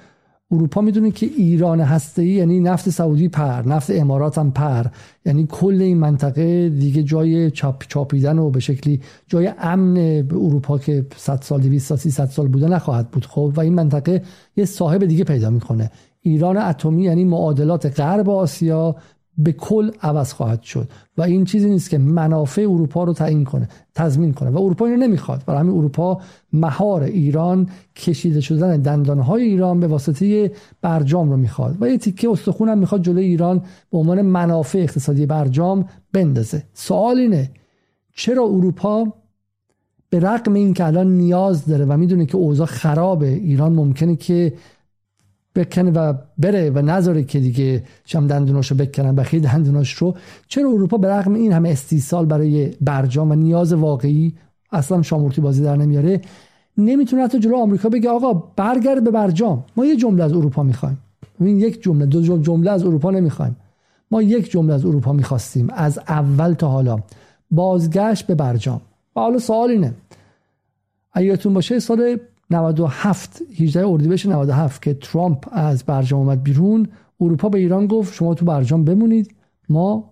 اروپا می‌دونه که ایران هسته ای یعنی نفت سعودی پر نفت امارات هم پر. یعنی کل این منطقه دیگه جای چاپ چاپیدن و به شکلی جای امن اروپا که 100 سال 200 سال 300 سال بوده نخواهد بود. خب و این منطقه یه صاحب دیگه پیدا می‌کنه. ایران اتمی یعنی معادلات غرب آسیا به کل عوض خواهد شد. و این چیزی نیست که منافع اروپا رو تعیین کنه تضمین کنه. و اروپا اینو نمی‌خواد. برای همین اروپا مهار ایران کشیده شدن دندانهای ایران به واسطه برجام رو می‌خواد. و یه تیکه استخون هم می‌خواد جلوی ایران به عنوان منافع اقتصادی برجام بندازه. سوال اینه چرا اروپا به این که الان نیاز داره و می‌دونه که اوضاع خرابه ایران ممکنه که بکنه و بره و نذاره که دیگه شم دندوناشو بکنن بخیر دندوناش رو. چرا اروپا به رغم این همه استیصال برای برجام و نیاز واقعی اصلا شامورتی بازی در نمیاره؟ نمی‌تونه حتی جلو آمریکا بگه آقا برگرد به برجام. ما یه جمله از اروپا می‌خوایم. این یک جمله دو جمله از اروپا نمی‌خوایم. ما یک جمله از اروپا می‌خواستیم. از اول تا حالا. بازگشت به برجام. و حالا سوال اینه. اگرتون باشه سال 97 18 اردیبهشت 97 که ترامپ از برجام اومد بیرون اروپا به ایران گفت شما تو برجام بمونید ما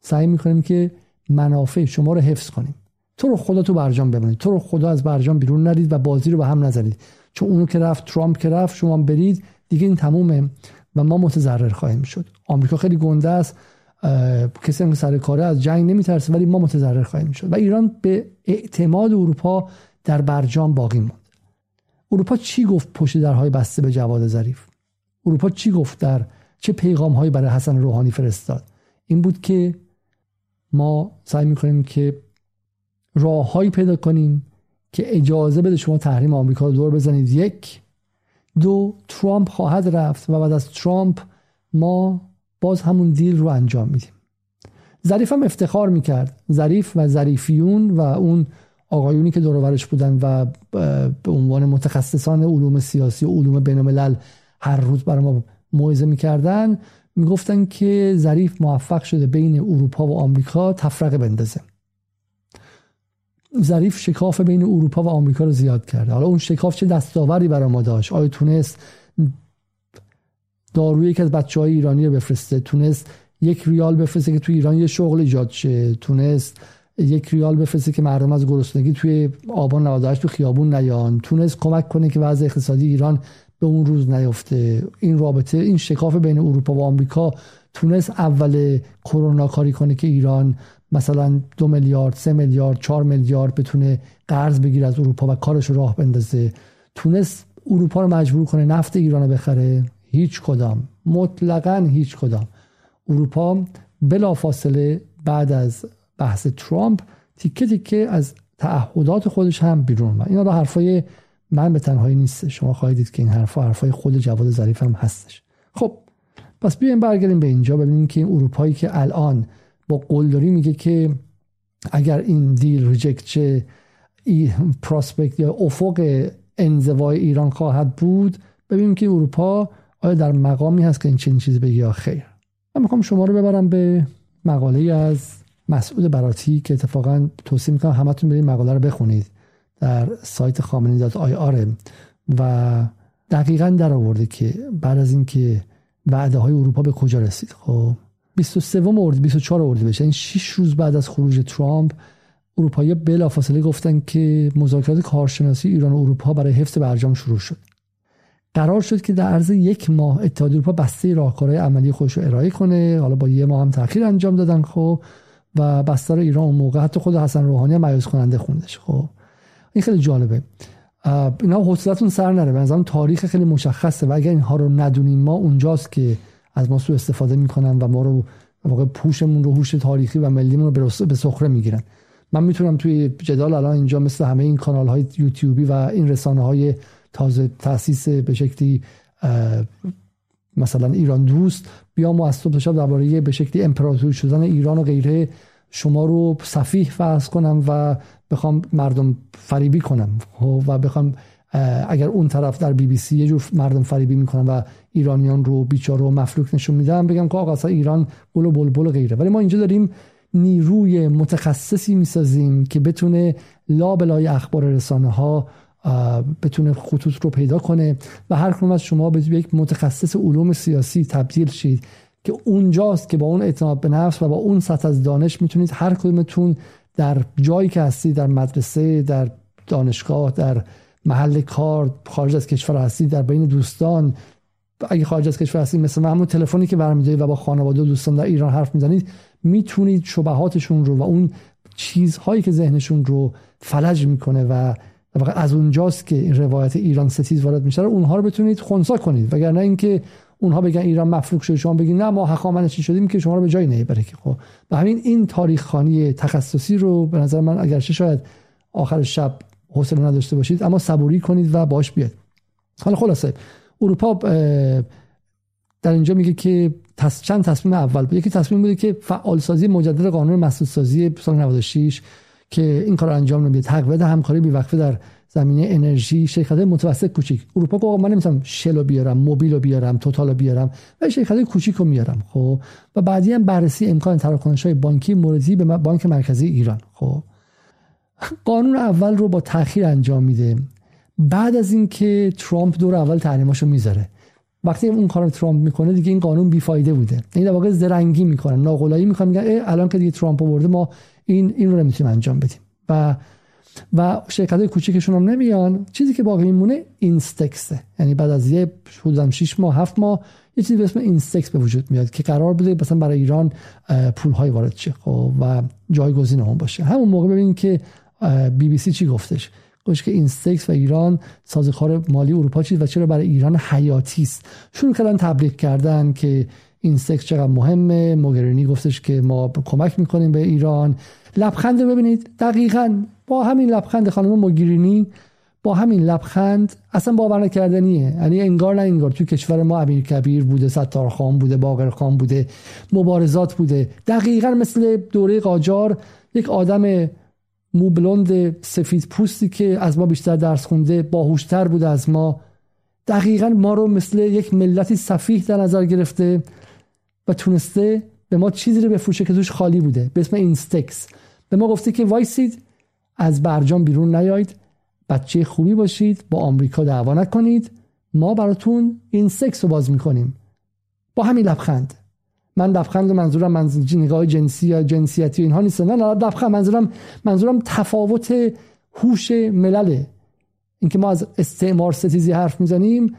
سعی می‌کنیم که منافع شما رو حفظ کنیم. تو رو خدا تو برجام بمونید تو رو خدا از برجام بیرون نرید و بازی رو به هم نزنید. چون اونو که رفت ترامپ که رفت شما برید دیگه این تمومه و ما متضرر خواهیم شد. آمریکا خیلی گنده است کسی هم سر کاره از جنگ نمیترسه ولی ما متضرر خواهیم شد. و ایران به اعتماد اروپا در برجام باقی ماند اروپا چی گفت پشت درهای بسته به جواد ظریف؟ اروپا چی گفت در چه پیغام هایی برای حسن روحانی فرستاد؟ این بود که ما سعی می‌کنیم که راههایی پیدا کنیم که اجازه بده شما تحریم آمریکا رو دور بزنید. یک دو ترامپ خواهد رفت و بعد از ترامپ ما باز همون دیل رو انجام میدیم. ظریف هم افتخار می‌کرد. ظریف و ظریفیون و اون آقایونی که دورورش بودن و به عنوان متخصصان علوم سیاسی و علوم بین هر روز برای ما موعظه می‌کردن می‌گفتن که ظریف موفق شده بین اروپا و آمریکا تفرقه بندازه. ظریف شکاف بین اروپا و آمریکا رو زیاد کرده. حالا اون شکاف چه دستاوری برای ما داشت؟ آیا تونست داروی یکی از بچه های ایرانی رو بفرسته. تونست یک ریال بفرسته که تو ایران یه شغل ایجاد شه. تونست یک ریال بفرسته که مردم از گرسنگی توی آبان 98 تو خیابون نیان. تونست کمک کنه که وضع اقتصادی ایران به اون روز نیفته. این رابطه این شکاف بین اروپا و آمریکا تونست اول کرونا کاری کنه که ایران مثلا دو میلیارد سه میلیارد چهار میلیارد بتونه قرض بگیره از اروپا و کارش راه بندازه. تونست اروپا رو مجبور کنه نفت ایران رو بخره. هیچ کدام. مطلقا هیچ کدام. اروپا بلا فاصله بعد از بحث ترامپ تیکه تیکه از تعهدات خودش هم بیرون و این رو حرفای من به تنهایی نیست. شما خواهید دید که این حرفا حرفای خود جواد ظریف هم هستش. خب پس بیایم برگردیم به اینجا. ببینیم که این اروپایی که الان با قلدری میگه که اگر این دیل ریجکت چه پراسپکت یا افق انزوای ایران خواهد بود ببینیم که اروپا آیا در مقامی هست که این چنین چیزی بگه یا خیر. من می‌خوام شما رو ببرم به مقاله از مسعود براتی که اتفاقا توصیه می‌کنم همتون برید مقاله رو بخونید در سایت خامنی دات آی آر و دقیقا در آورده که بعد از اینکه وعده های اروپا به کجا رسید. خب 23 اردی 24 اردی بشه. این 6 روز بعد از خروج ترامپ اروپایی بلافاصله گفتن که مذاکرات کارشناسی ایران و اروپا برای حفظ برجام شروع شد. قرار شد که در عرض یک ماه اتحادیه اروپا بسته راهکارهای عملی خودش رو ارائه کنه. حالا با یه ماه هم تاخیر انجام دادن. خب و بستر ایران اون موقع حتی خود حسن روحانی هم مایوس کننده خوندش. خب این خیلی جالبه. اینا حوصلتون سر نره. به تاریخ خیلی مشخصه و اگر اینها رو ندونیم ما اونجاست که از ما سو استفاده می‌کنن و ما رو واقع پوشمون رو هوش تاریخی و ملیمون رو به سخره می‌گیرن. من می‌تونم توی جدال الان اینجا مثل همه این کانال های یوتیوبی و این رسانه های تازه تاسیس به شکلی مثلا ایران دوست بیام و از صبح شب درباره به شکلی امپراتوری شدن ایران و غیره شما رو صفیح فرض کنم و بخوام مردم فریبی کنم خب، و بخوام اگر اون طرف در بی بی سی یه جور مردم فریبی می‌کنم و ایرانیان رو بیچاره و مفلوک نشون میدم بگم که آقا ایران گل و بلبل و غیره. ولی ما اینجا داریم نیروی متخصصی می‌سازیم که بتونه لابلای اخبار رسانه ها بتونه خطوط رو پیدا کنه و هر کنون از شما به یک متخصص علوم سیاسی تبدیل شید که اونجاست که با اون اعتماد به نفس و با اون سطح از دانش می‌تونید هر کدومتون در جایی که هستید در مدرسه در دانشگاه در محل کار خارج از کشور هستید در بین دوستان. اگه خارج از کشور هستید مثل همون تلفنی که برمیدارید و با خانواده و دوستان در ایران حرف می‌زنید می‌تونید شبهاتشون رو و اون چیزهایی که ذهنشون رو فلج می‌کنه و از اونجاست که این روایت ایران ستیز وارد میشه اونها رو بتونید خونسا کنید. وگرنه اینکه اونها بگن ایران مفلوک شده شما بگید نه ما هخامنشی شدیم که شما رو به جای نمی‌بره که. خب و همین این تاریخ خانی تخصصی رو به نظر من اگرچه شاید آخر شب حوصله نداشته باشید اما صبوری کنید و باش بیاد حالا خلاصه اروپا در اینجا میگه که چند تصمیم اول؟ بود یکی تصمیم بوده که فعالسازی مجدد قانون مسئول سازی سال 96 که این کار انجام نمیده. تقویت همکاری بیوقفه در زمینه انرژی شرکت متوسط کوچیک. اروپا گفت من نمی‌تونم شل بیارم موبیل رو بیارم توتال رو بیارم و شرکت کوچیک رو میارم. خب؟ و بعدی هم بررسی امکان تراکنش های بانکی موردی به بانک مرکزی ایران. خب؟ قانون اول رو با تاخیر انجام میده. بعد از اینکه ترامپ دور اول تحریماشو می‌ذاره. وقتی اون کار ترامپ می‌کنه دیگه این قانون بیفایده بوده. این در واقع زرنگی می‌کنن ناقلایی می‌کنن میگن الان که دیگه ترامپ آورده ما این این رو نمی‌تونیم انجام بدیم. و و شرکت های کوچیکشون هم نمیان. چیزی که باقی میمونه اینستکسه یعنی بعد از یه حدودا 6 ماه 7 ماه یه چیزی به اسم اینستکس به وجود میاد که قرار بوده مثلا برای ایران پول های وارد شه خب و جایگزین اون باشه. همون موقع ببینید که بی بی سی چی گفتش؟ گفت که اینستکس و ایران سازوکار مالی اروپا چیز و چرا برای ایران حیاتی است. شروع کردن تبلیغ کردن که این سکس چقدر مهمه. موگرینی گفتش که ما کمک می‌کنیم به ایران. لبخند رو ببینید. دقیقا با همین لبخند خانم موگرینی با همین لبخند اصلا باور نکردنیه. یعنی انگار نه انگار. تو کشور ما امیر کبیر بوده ستار خان بوده باقر خان بوده مبارزات بوده. دقیقا مثل دوره قاجار یک آدم موبلوند سفید پوستی که از ما بیشتر درس خونده باهوشتر بوده از ما. دقیقا ما رو مثل یک ملتی سفیه در نظر گرفته و تونسته به ما چیزی رو بفروشه که توش خالی بوده. به اسم اینستکس به ما گفته که وایسید از برجام بیرون نیاید بچه خوبی باشید با آمریکا دعوا نکنید. ما براتون این سکس رو باز می‌کنیم. با همین لبخند. من لبخند منظورم منظور نگاه جنسی یا جنسیتی اینها نیست. نه لبخند منظورم منظورم تفاوت هوش ملله. اینکه ما از استعمار ستیزی حرف می‌زنیم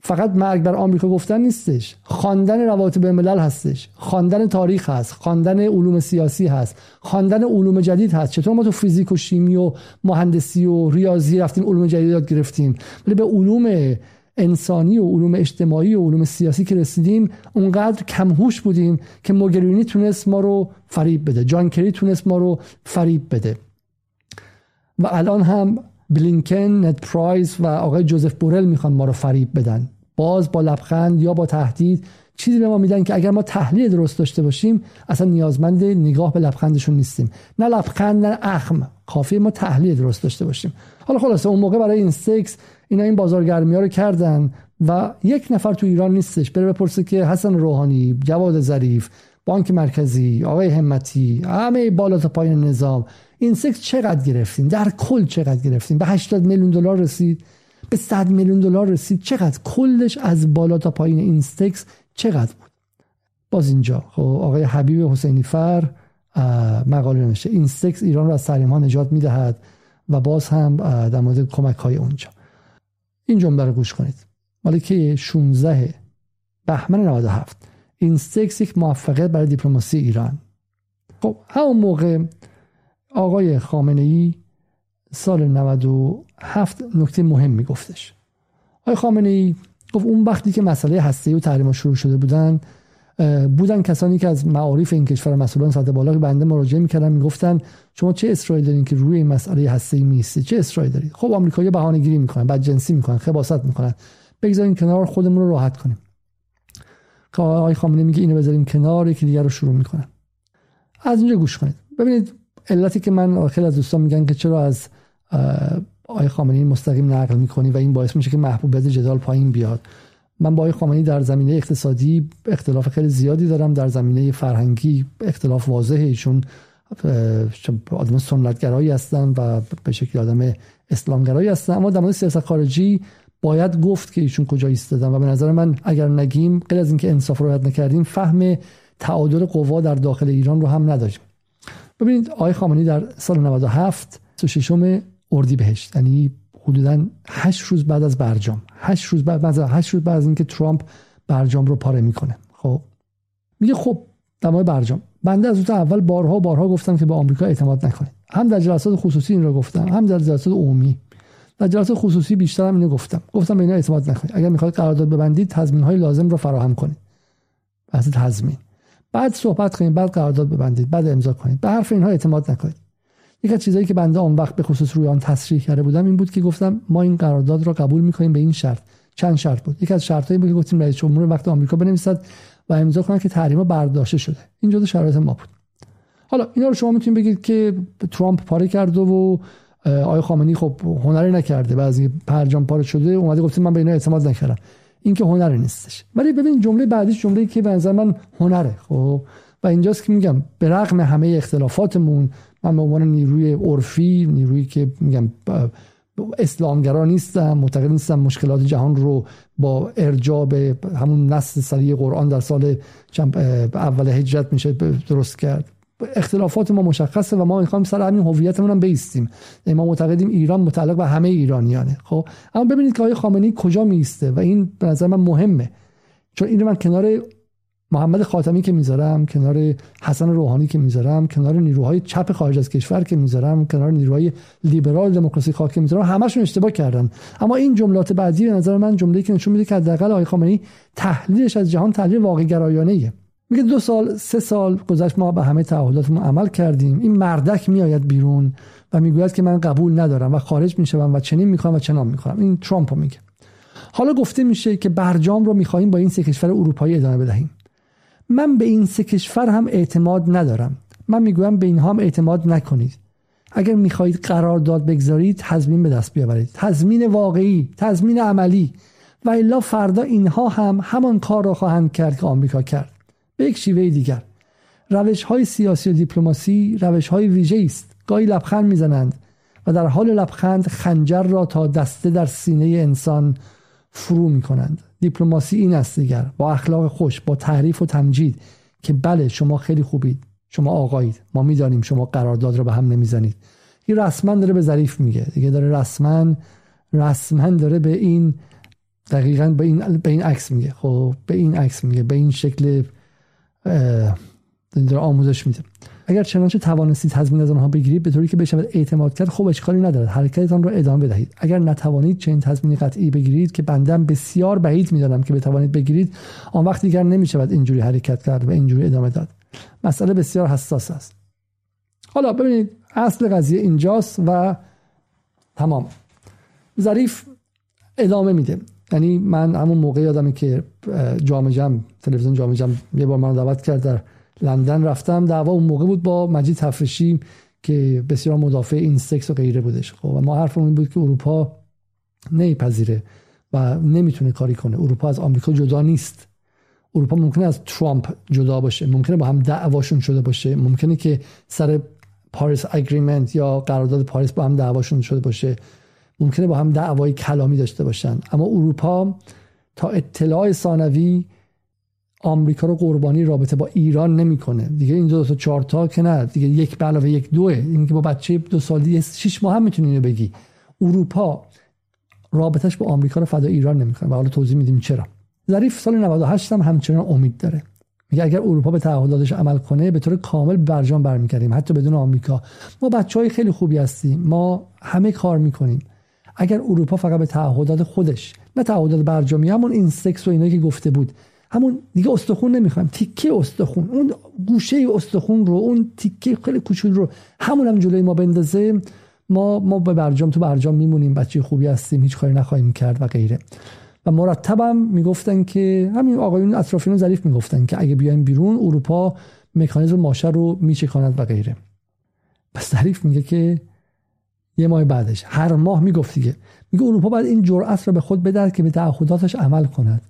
فقط مرگ بر آمریکا گفتن نیستش. خواندن روابط بین الملل هستش. خواندن تاریخ هست. خواندن علوم سیاسی هست. خواندن علوم جدید هست. چطور ما تو فیزیک و شیمی و مهندسی و ریاضی رفتیم علوم جدید یاد گرفتیم؟ ولی به علوم انسانی و علوم اجتماعی و علوم سیاسی که رسیدیم اونقدر کمهوش بودیم که موگرینی تونست ما رو فریب بده. جان کری تونست ما رو فریب بده. و الان هم بلینکن نت پرایز و آقای جوزف بورل می‌خوان ما رو فریب بدن. باز با لبخند یا با تهدید چیزی به ما میدن که اگر ما تحلیل درست داشته باشیم اصلا نیازمند نگاه به لبخندشون نیستیم. نه لبخند نه اخم. کافی ما تحلیل درست داشته باشیم. حالا خلاصه اون موقع برای این سکس اینا این بازارگرمی ها رو کردن و یک نفر تو ایران نیستش. بره بپرسه که حسن روحانی جواد ظریف بانک مرکزی آقای همتی همه بالا تا پایین نظام این سکس چقدر گرفتیم در کل چقدر گرفتیم به 80 میلیون دلار رسید؟ به 100 میلیون دلار رسید؟ چقدر؟ کلش از بالا تا پایین این سکس چقدر بود؟ باز اینجا. خب آقای حبیب حسینی فر مقاله نوشته این سکس ایران رو از تحریم ها نجات می‌دهد و باز هم در مورد کمک های اونجا. این جمله رو گوش کنید. مالی که 16 بهمن 97 این سکس یک موفقیت برای دیپلماسی ایران. خب همون موقع آقای خامنه ای سال 97 نکته مهم میگفتش. آقای خامنه ای گفت اون وقتی که مسئله هسته و تحریم شروع شده بودن بودن کسانی که از معارف این کشور مسئولان سطح بالا که بنده مراجعه می‌کردن می‌گفتن شما چه اصراری دارین که روی این مسئله هسته ای میستی چه اصراری دارید؟ خب آمریکایی‌ها بهانه گیری می‌کنن بعد جنسی می‌کنن خباست می‌کنن. بگذاریم کنار خودمون رو راحت کنیم. که آقای خامنه میگه اینو بذاریم کنار یکی دیگر رو شروع می‌کنن از اینجا گوش کنید. ببینید علتی که من خیلی از دوستان میگن که چرا از آقای خامنه‌ای مستقیم نقل می‌کنی و این باعث میشه که محبوبیت جدال پایین بیاد. من با خامنه‌ای در زمینه اقتصادی اختلاف خیلی زیادی دارم در زمینه فرهنگی اختلاف واضحه ایشون آدم سنتگرایی هستن و به شکل آدم اسلامگرایی هستن. اما در مورد سیاست خارجی باید گفت که ایشون کجا ایستادن و به نظر من اگر نگیم غیر از اینکه انصاف رو رد نکردیم فهم تعادل قوا در داخل ایران رو هم نداریم ببینید آقای خامنه‌ای در سال 97 ششم اردیبهشت یعنی حدودا 8 روز بعد از برجام. 8 روز بعد از 8 روز بعد از اینکه ترامپ برجام رو پاره می‌کنه. خب. میگه خب مورد برجام. بنده از اون اول بارها بارها گفتم که به آمریکا اعتماد نکنید. هم در جلسات خصوصی این رو گفتم هم در جلسات عمومی. در جلسات خصوصی بیشتر هم اینو گفتم. گفتم به اینا اعتماد نکنید. اگر می‌خواید قرارداد ببندید تضمین های لازم رو فراهم کنید. بحث تضمین. بعد صحبت کنید بعد قرارداد ببندید بعد امضا کنید. به حرف اینها اعتماد نکنید. یک از چیزایی که بنده آن وقت به خصوص روی آن تصریح کرده بودم این بود که گفتم ما این قرارداد را قبول می‌کنیم به این شرط. چند شرط بود؟ یک از شرطایی بود که گفتیم رئیس جمهور وقت آمریکا بنویسد و امضا کنه که تحریما برداشته شده. این جزء شرایط ما بود. حالا اینا رو شما می‌تونید بگید که ترامپ پاره کرده و آقای خامنه‌ای خب هنری نکرده بعضی پرجام پاره شده اومده گفتیم من به اینا اعتماد نکردم. این که هنری نیستش. ولی ببین جمله بعدیش جمله که به نظر من هنره خب؟ و اینجاست که میگم به رغم همه اختلافاتمون من به عنوان نیروی عرفی نیرویی که میگم اسلامگرا نیستم معتقد نیستم مشکلات جهان رو با ارجاع به همون نص سریع قرآن در سال اول هجرت میشه درست کرد. اختلافات ما مشخصه و ما می‌خوایم سر همین هویتمون هم بیستیم. یعنی ما معتقدیم ایران متعلق به همه ایرانیانه. خب؟ اما ببینید که آقای خامنه‌ای کجا میسته و این به نظر من مهمه. چون این من کنار محمد خاتمی که می‌ذارم کنار حسن روحانی که می‌ذارم کنار نیروهای چپ خارج از کشور که می‌ذارم کنار نیروهای لیبرال دموکراسی خاک که می‌ذارم همشون اشتباه کردن. اما این جملات بعدی به نظر من جمله‌ای که نشون میده که حداقل آقای خامنه‌ای تحلیلش از جهان تحلیل واقع گرایانه میگه دو سال سه سال گذشت ما به همه تعهداتمون عمل کردیم. این مردک میآید بیرون و می‌گوید که من قبول ندارم و خارج میشم و چنین می‌خوام و چنان می‌خوام. این ترامپ میگه. حالا گفته میشه که برجام رو می‌خواهیم با این سه کشور اروپایی ادامه بدهیم. من به این سه کشور هم اعتماد ندارم. من می‌گویم به اینها هم اعتماد نکنید. اگر می‌خواهید قرارداد بگذارید تضمین به دست بیاورید. تضمین واقعی تضمین عملی. و الا فردا اینها هم همان کار را خواهند کرد که آمریکا کرد. به یک شیوه دیگر. روش های سیاسی و دیپلماسی روش های ویژه است. گاهی لبخند می‌زنند و در حال لبخند خنجر را تا دسته در سینه انسان فرو می کنند دیپلماسی این است دیگر با اخلاق خوش با تعریف و تمجید که بله شما خیلی خوبید شما آقایید ما می‌دانیم شما قرارداد را به هم نمی‌زنید. این رسما داره به ظریف میگه دیگه داره رسما رسما داره به این دقیقا به این به این عکس میگه. خب به این عکس میگه به این شکل داره آموزش میده. اگر چنانچه توانستید تضمین از آنها بگیرید به طوری که بشود اعتماد کرد خوب اشکالی ندارد. حرکتتان را ادامه بدهید. اگر نتوانید چنین تضمینی قطعی بگیرید که بندم بسیار بعید می‌دانم که بتوانید بگیرید آن وقت دیگر نمی‌شود اینجوری حرکت کرد و اینجوری ادامه داد. مسئله بسیار حساس است. حالا ببینید اصل قضیه اینجاست و تمام. ظریف ادامه میده. یعنی من همون موقع یادمه که جام جم تلویزیون جام جم یه بار من دعوت کرد در لندن رفتم. دعوا اون موقع بود با مجید تفرشی که بسیار مدافع این سکس و غیره بودش. خب و ما حرفمون بود که اروپا نمیپذیره و نمی‌تونه کاری کنه. اروپا از آمریکا جدا نیست. اروپا ممکنه از ترامپ جدا باشه ممکنه با هم دعواشون شده باشه ممکنه که سر Paris Agreement یا قرارداد پاریس با هم دعواشون شده باشه ممکنه با هم دعوای کلامی داشته باشن. اما اروپا تا اطلاع ثانوی آمریکا رو قربانی رابطه با ایران نمی‌کنه. دیگه این دو تا چهار تا که نه. دیگه یک به علاوه یک دوه. این که با بچه دو سالی شش ماه هم می‌تونی اینو بگی. اروپا رابطش با آمریکا رو فدا ایران نمی‌کنه. و حالا توضیح میدیم چرا. ظریف سال 98 هم همچنان امید داره. میگه اگر اروپا به تعهداتش عمل کنه به طور کامل برجام برمیگردیم. حتی بدون آمریکا. ما بچه های خیلی خوبی هستیم. ما همه کار می‌کنیم. اگر اروپا فقط به تعهدات خودش نه تعهدات برجامی همون این سکس و اینا که گفته بود. همون دیگه استخون نمی‌خوایم تیکه استخون اون گوشه استخون رو اون تیکه خیلی کوچول رو همون هم جلوی ما بندازه. ما ما به برجام تو برجام میمونیم بچه خوبی هستیم هیچ کاری نخواهیم کرد و غیره. و مرتبم می‌گفتن که همین آقایون اطرافیان ظریف می‌گفتن که اگه بیایم بیرون اروپا مکانیزم ماشه رو میچکاند و غیره. پس ظریف میگه که یه ماه بعدش هر ماه می‌گفت دیگه. میگه اروپا باید این جرأت رو به خود بدهد که به تعهداتش عمل کند.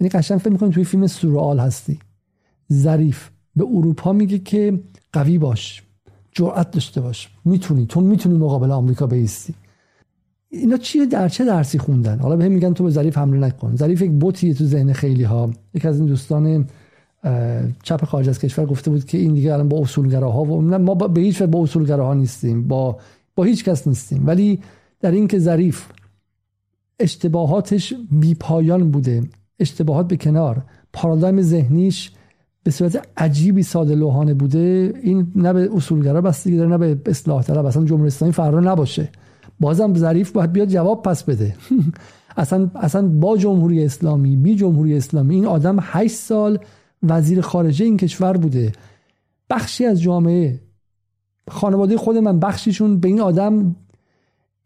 یعنی قشنگ فکر می‌کنی توی فیلم سورال هستی. ظریف به اروپا میگه که قوی باش جرأت داشته باش. می‌تونی تو می‌تونی مقابل آمریکا بیستی. اینا چیه در چه درسی خوندن؟ حالا بهم میگن تو به ظریف حمله نکن. ظریف یک بوتیه تو ذهن خیلی ها یکی از این دوستان چپ خارج از کشور گفته بود که این دیگه الان با اصولگراها و ما به هیچ با اصولگراها نیستیم. با با هیچ کس نیستیم. ولی در این که ظریف اشتباهاتش بی پایان بوده اشتباهات به کنار. پارادایم ذهنیش به صورت عجیبی ساده لوحانه بوده. این نه به اصولگرا بستگی داره نه به اصلاح طلب اصلا جمهوری اسلامی فرار نباشه. بازم ظریف باید بیاد جواب پس بده. اصلا اصلا با جمهوری اسلامی بی جمهوری اسلامی این آدم 8 سال وزیر خارجه این کشور بوده. بخشی از جامعه خانواده خود من بخشیشون به این آدم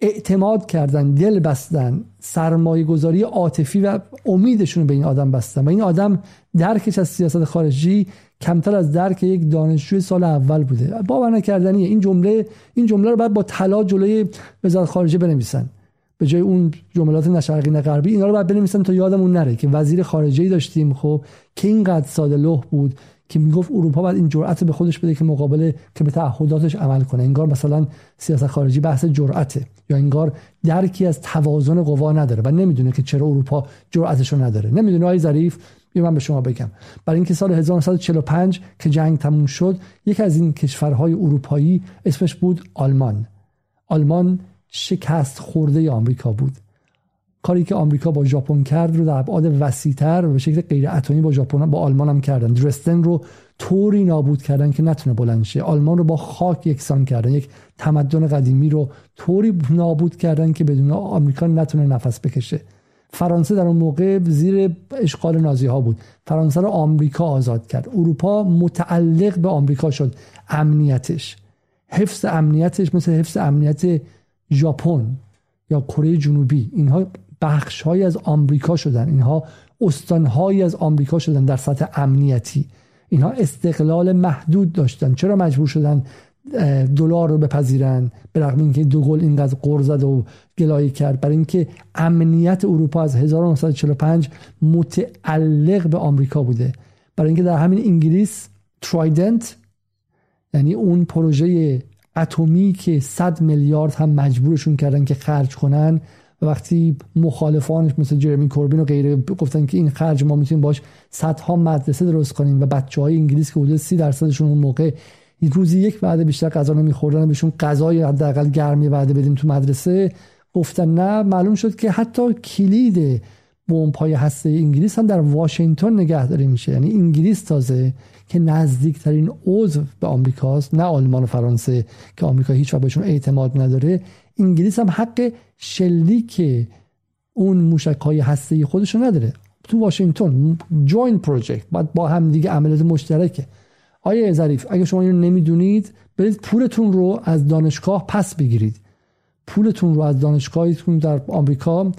اعتماد کردن دل بستن سرمایه گذاری عاطفی و امیدشون به این آدم بستن. و این آدم درکش از سیاست خارجی کمتر از درک یک دانشجوی سال اول بوده. باور نکردنیه این جمله این جمله رو باید با طلا جلوی وزارت خارجه بنویسن. به جای اون جملات نشرقی نه غربی اینا رو باید بنویسن تا یادمون نره که وزیر خارجه داشتیم. خب که اینقدر ساده لوح بود که می‌گفت اروپا باید این جرأت به خودش بده که مقابل که به تعهداتش عمل کنه. انگار مثلا سیاست خارجی بحث جرأته یا انگار درکی از توازن قوا نداره و نمی‌دونه که چرا اروپا جرأتش رو نداره. نمی‌دونه آقای ظریف بیا من به شما بگم. برای اینکه سال 1945 که جنگ تموم شد یکی از این کشورهای اروپایی اسمش بود آلمان. آلمان شکست خورده آمریکا بود. کاری که آمریکا با ژاپن کرد رو در ابعاد وسیعتر و به شکل غیر اتمی با ژاپن با آلمان هم کردن. درستن رو طوری نابود کردن که نتونه بلند شه. آلمان رو با خاک یکسان کردن. یک تمدن قدیمی رو طوری نابود کردن که بدون آمریکا نتونه نفس بکشه. فرانسه در اون موقع زیر اشغال نازی ها بود. فرانسه رو آمریکا آزاد کرد. اروپا متعلق به آمریکا شد. امنیتش. حفظ امنیتش مثل حفظ امنیت ژاپن یا کره جنوبی اینها بخش های از آمریکا شدن. اینها استانهایی از آمریکا شدن در سطح امنیتی. اینها استقلال محدود داشتن. چرا مجبور شدن دلار رو بپذیرن؟ به رغم اینکه دوگل اینقدر قرض زد و گلایه کرد. برای اینکه امنیت اروپا از 1945 متعلق به آمریکا بوده. برای اینکه در همین انگلیس ترایدنت یعنی اون پروژه اتمی که 100 میلیارد هم مجبورشون کردن که خرج کنن و وقتی مخالفانش مثل جرمی کوربین و غیره گفتن که این خرج ما می‌تونیم باش صدها مدرسه درست کنیم و بچه های انگلیس که حدود 30 درصدشون اون موقع روزی یک وعده بیشتر غذا نمیخوردن بهشون غذای حداقل گرمی وعده بدیم تو مدرسه گفتن نه معلوم شد که حتی کلید بمب های هسته انگلیس هم در واشنگتن نگهداری میشه. یعنی انگلیس تازه که نزدیکترین عضو به آمریکاست نه آلمان و فرانسه که آمریکا هیچ بهشون اعتماد نداره. انگلیس هم حق شلیک اون موشک های هسته خودش نداره. تو واشنگتن جوین پروژکت باید با هم دیگه عملیات مشترکه. آیا ظریف اگه شما اینو نمی‌دونید برید پولتون رو از دانشگاه پس بگیرید. پولتون رو از دانشگاهتون در آمریکا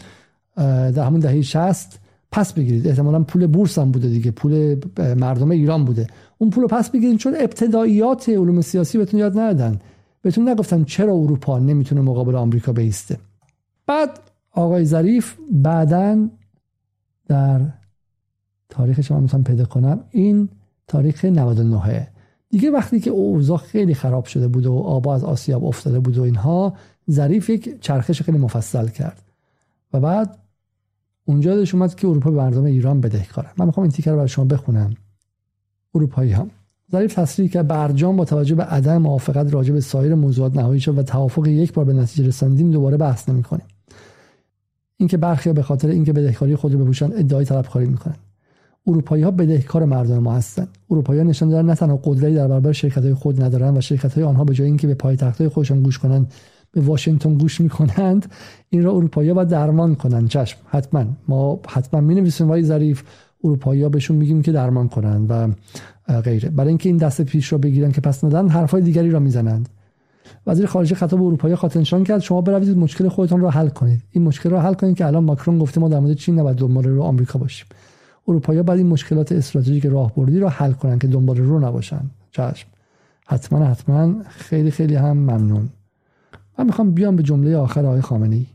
در همون دهه 60 پس بگیرید. احتمالا پول بورس هم بوده دیگه. پول مردم ایران بوده. اون پول رو پس بگیرید چون ابتداییات علوم سیاسی بهتون یاد ندادن. بهتون نگفتن چرا اروپا نمی‌تونه مقابل آمریکا بیسته. بعد آقای ظریف بعدا در تاریخ شما می‌تونم پیدا کنم این تاریخ 99 دیگه وقتی که اوضاع خیلی خراب شده بود و آبا از آسیاب افتاده بود و اینها ظریف یک چرخش خیلی مفصل کرد. و بعد اونجا داشت اومد که اروپا به مردم ایران بدهکاره. من می‌خوام این تیکر رو برای شما بخونم. اروپایی هم. ظریف تصریح که برجام با توجه به عدم موافقت راجع به سایر موضوعات نهایی شد و توافق یک بار به نتیجه رساندیم دوباره بحث نمی‌کنیم. اینکه برخی به خاطر اینکه بدهکاری خود رو بپوشن ادعای طلبکاری می‌کنن. اروپایی ها بدهکار مردم ما هستند اروپایی ها نشان دادن نه تنها قدرتی در برابر شرکت های خود ندارن و شرکت های آنها به جای اینکه به پایتخت های خودشان گوش کنند به واشنگتن گوش می‌کنند این را اروپایی ها باید درمان کنند. چشم. حتما. ما حتما می نویسیم ظریف اروپایی ها بهشون میگیم که درمان کنند و غیره. برای اینکه این دست پیش را بگیرن که پس ندن حرفای دیگری را می‌زنند. وزیر خارجه خطاب اروپایی خاطر کرد شما بروید مشکل خودتون را حل کنید. این مشکل را حل کنید که الان ماکرون گفته ما در مورد چین نباید دنبال رو آمریکا باشیم. اروپایی بعد این مشکلات استراتژیک راهبردی را حل کنن که دنبال رو نباشن. چشم. حتما حتما خیلی خیلی هم ممنون. من می‌خوام بیام به جمله آخر آقای خامنه ای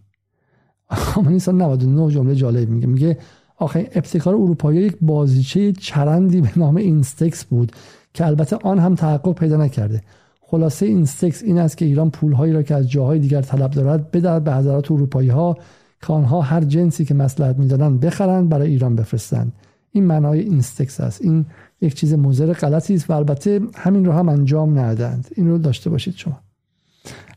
خامنه ای سال 99 جمله جالب میگه. میگه آخه ابتکار اروپایی یک بازیچه چرندی به نام اینستکس بود که البته آن هم تحقق پیدا نکرده. خلاصه اینستکس این است که ایران پولهایی را که از جاهای دیگر طلب دارد بدهد به حضرات اروپایی ها که آنها هر جنسی که مصلحت می‌دانند بخرند برای ایران بفرستند. این معنای اینستکس است. این یک چیز مضر غلطی است و البته همین رو هم انجام ندادند این رو داشته باشید شما.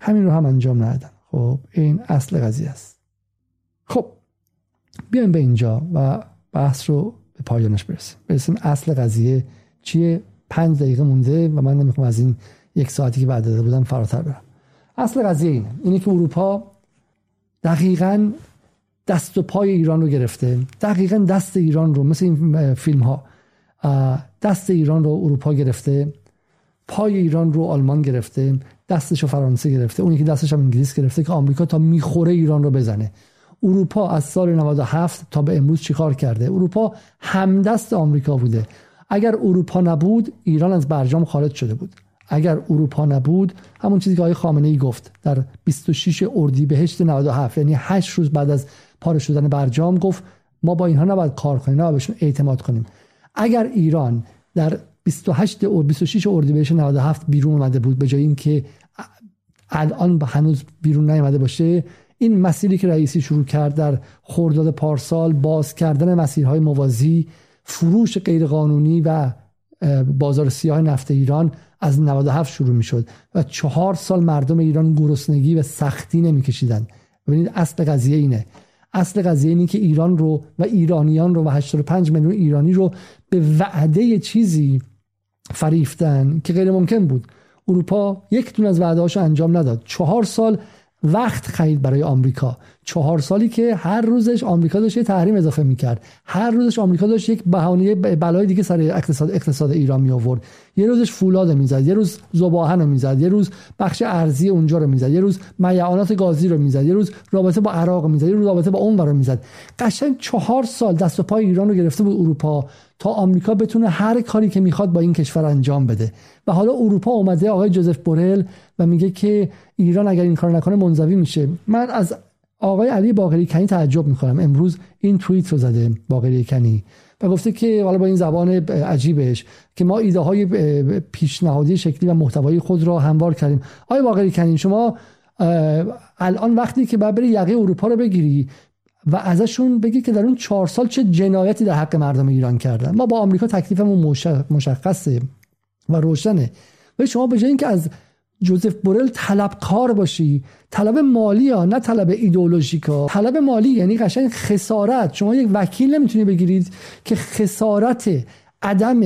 همین رو هم انجام ندادن خب این اصل قضیه است. خب. بیایم به اینجا و بحث رو به پایانش برسیم. برسیم اصل قضیه چیه؟ پنج دقیقه مونده و من نمی‌خوام از این یک ساعتی که بعد داده بودم فراتر برم. اصل قضیه اینه. اینه که اروپا دقیقا دست و پای ایران رو گرفته. دقیقا دست ایران رو مثل این فیلم ها دست ایران رو اروپا گرفته پای ایران رو آلمان گرفته دستش رو فرانسه گرفته اونی که دستش هم انگلیس گرفته که آمریکا تا می‌خوره ایران رو بزنه. اروپا از سال 97 تا به امروز چیکار کرده؟ اروپا همدست آمریکا بوده. اگر اروپا نبود ایران از برجام خارج شده بود. اگر اروپا نبود همون چیزی که آقای خامنه ای گفت در 26 اردیبهشت 97 یعنی 8 روز بعد از پاره شدن برجام گفت ما با اینها نباید کار کنیم نه بهشون اعتماد کنیم. اگر ایران در 28 اور 26 اردیبهشت 97 بیرون اومده بود به جای اینکه الان هنوز بیرون نیامده باشه این مسیری که رئیسی شروع کرد در خرداد پارسال باز کردن مسیرهای موازی فروش غیرقانونی و بازار سیاه نفت ایران از 97 شروع می شد و چهار سال مردم ایران گرسنگی و سختی نمیکشیدند. ببینید اصل قضیه اینه. اصل قضیه اینه که ایران رو و ایرانیان رو و 85 میلیون ایرانی رو به وعده چیزی فریفتن که غیر ممکن بود. اروپا یک دون از وعده انجام نداد. چهار سال وقت خرید برای آمریکا. چهار سالی که هر روزش آمریکا داشت یه تحریم اضافه می‌کرد. هر روزش آمریکا داشت یک بهانه بلای دیگه سر اقتصاد اقتصاد ایران می آورد یه روزش فولاد می‌زد یه روز زباهن رو می‌زد یه روز بخش ارزی اونجا رو می‌زد یه روز میعانات گازی رو می‌زد یه روز رابطه با عراق می‌زد یه روز رابطه با اون رو می‌زد. قشنگ چهار سال دست و پای ایران رو گرفته بود اروپا. تا آمریکا بتونه هر کاری که می‌خواد با این کشور انجام بده. و حالا اروپا اومده آقای جوزف بورل و میگه که ایران اگر این کار نکنه منزوی میشه. من از آقای علی باقری کنی تعجب می‌کنم. امروز این توییت رو زده باقری کنی و گفته که حالا با این زبان عجیبش که ما ایده های پیشنهادی شکلی و محتوایی خود را هموار کردیم. آقای باقری کنی شما الان وقتی که باید بری یقه اروپا رو بگیری و ازشون بگی که در اون چهار سال چه جنایتی در حق مردم ایران کردن. ما با آمریکا تکلیفمون مشخصه و روشنه. و شما به جای اینکه از جوزف بورل طلبکار باشی طلب مالی ها نه طلب ایدئولوژیک ها. طلب مالی یعنی قشنگ خسارت. شما یک وکیل نمی‌تونی بگیرید که خسارت عدم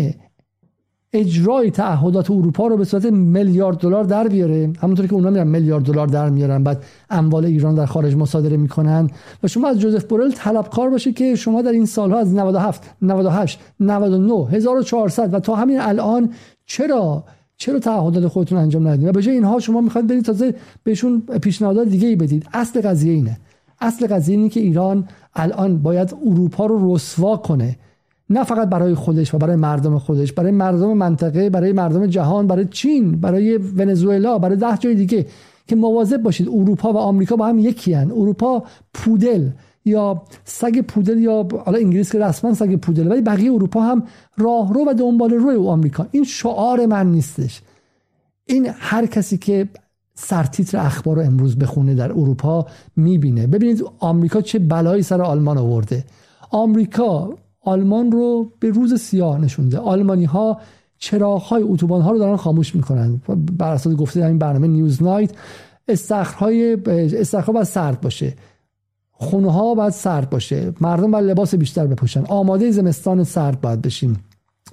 اجرای تعهدات اروپا رو به صورت میلیارد دلار در بیاره. همونطور که اونا میرن میلیارد دلار در میارن بعد اموال ایران در خارج مصادره می‌کنن. و شما از جوزف بورل طلبکار باشه که شما در این سالها از 97 98 99 1400 و تا همین الان چرا چرا تعهدات خودتون انجام ندید و به جای اینها شما می‌خواید برید تازه بهشون پیشنهادات دیگه ای بدید. اصل قضیه اینه. اصل قضیه اینه که ایران الان باید اروپا رو رسوا کنه. نه فقط برای خودش و برای مردم خودش برای مردم منطقه برای مردم جهان برای چین برای ونزوئلا برای ده جای دیگه که مواظب باشید اروپا و آمریکا با هم یکی هن. اروپا پودل یا سگ پودل یا حالا انگلیس که رسما سگ پودل ولی بقیه اروپا هم راهرو و دنبال روی او آمریکا. این شعار من نیستش. این هر کسی که سرتیتر اخبار رو امروز بخونه در اروپا می‌بینه. ببینید آمریکا چه بلایی سر آلمان آورده. آمریکا آلمان رو به روز سیاه نشونده آلمانی ها چراغ های اتوبان ها رو دارن خاموش می‌کنن. بر اساس گفته در این برنامه نیوز نایت استخرهای استخرها باید سرد باشه. خونه ها باید سرد باشه. مردم باید لباس بیشتر بپوشن. آماده زمستان سرد باید بشیم.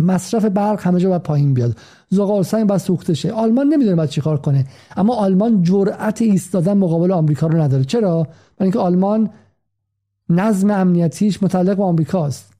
مصرف برق همه جا باید پایین بیاد. زغال سنگ باید سوخته شه. آلمان نمی‌دونه باید چیکار کنه. اما آلمان جرأت ایستادن مقابل آمریکا رو نداره. چرا؟ برای اینکه آلمان نظم امنیتیش متعلق به آمریکاست.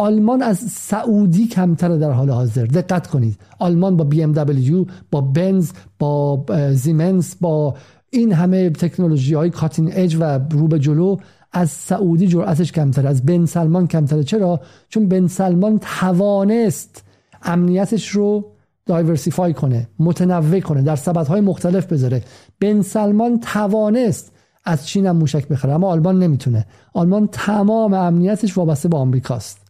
آلمان از سعودی کمتره در حال حاضر. دقت کنید. آلمان با بی ام دبلیو با بنز با زیمنس با این همه تکنولوژی های کاتین اج و رو به جلو از سعودی جرأتش کمتره از بن سلمان کمتره. چرا؟ چون بن سلمان توانست امنیتش رو دایورسیفای کنه متنوع کنه در سبد های مختلف بذاره. بن سلمان توانست از چین هم موشک بخره اما آلمان نمی‌تونه. آلمان تمام امنیتش وابسته به آمریکاست.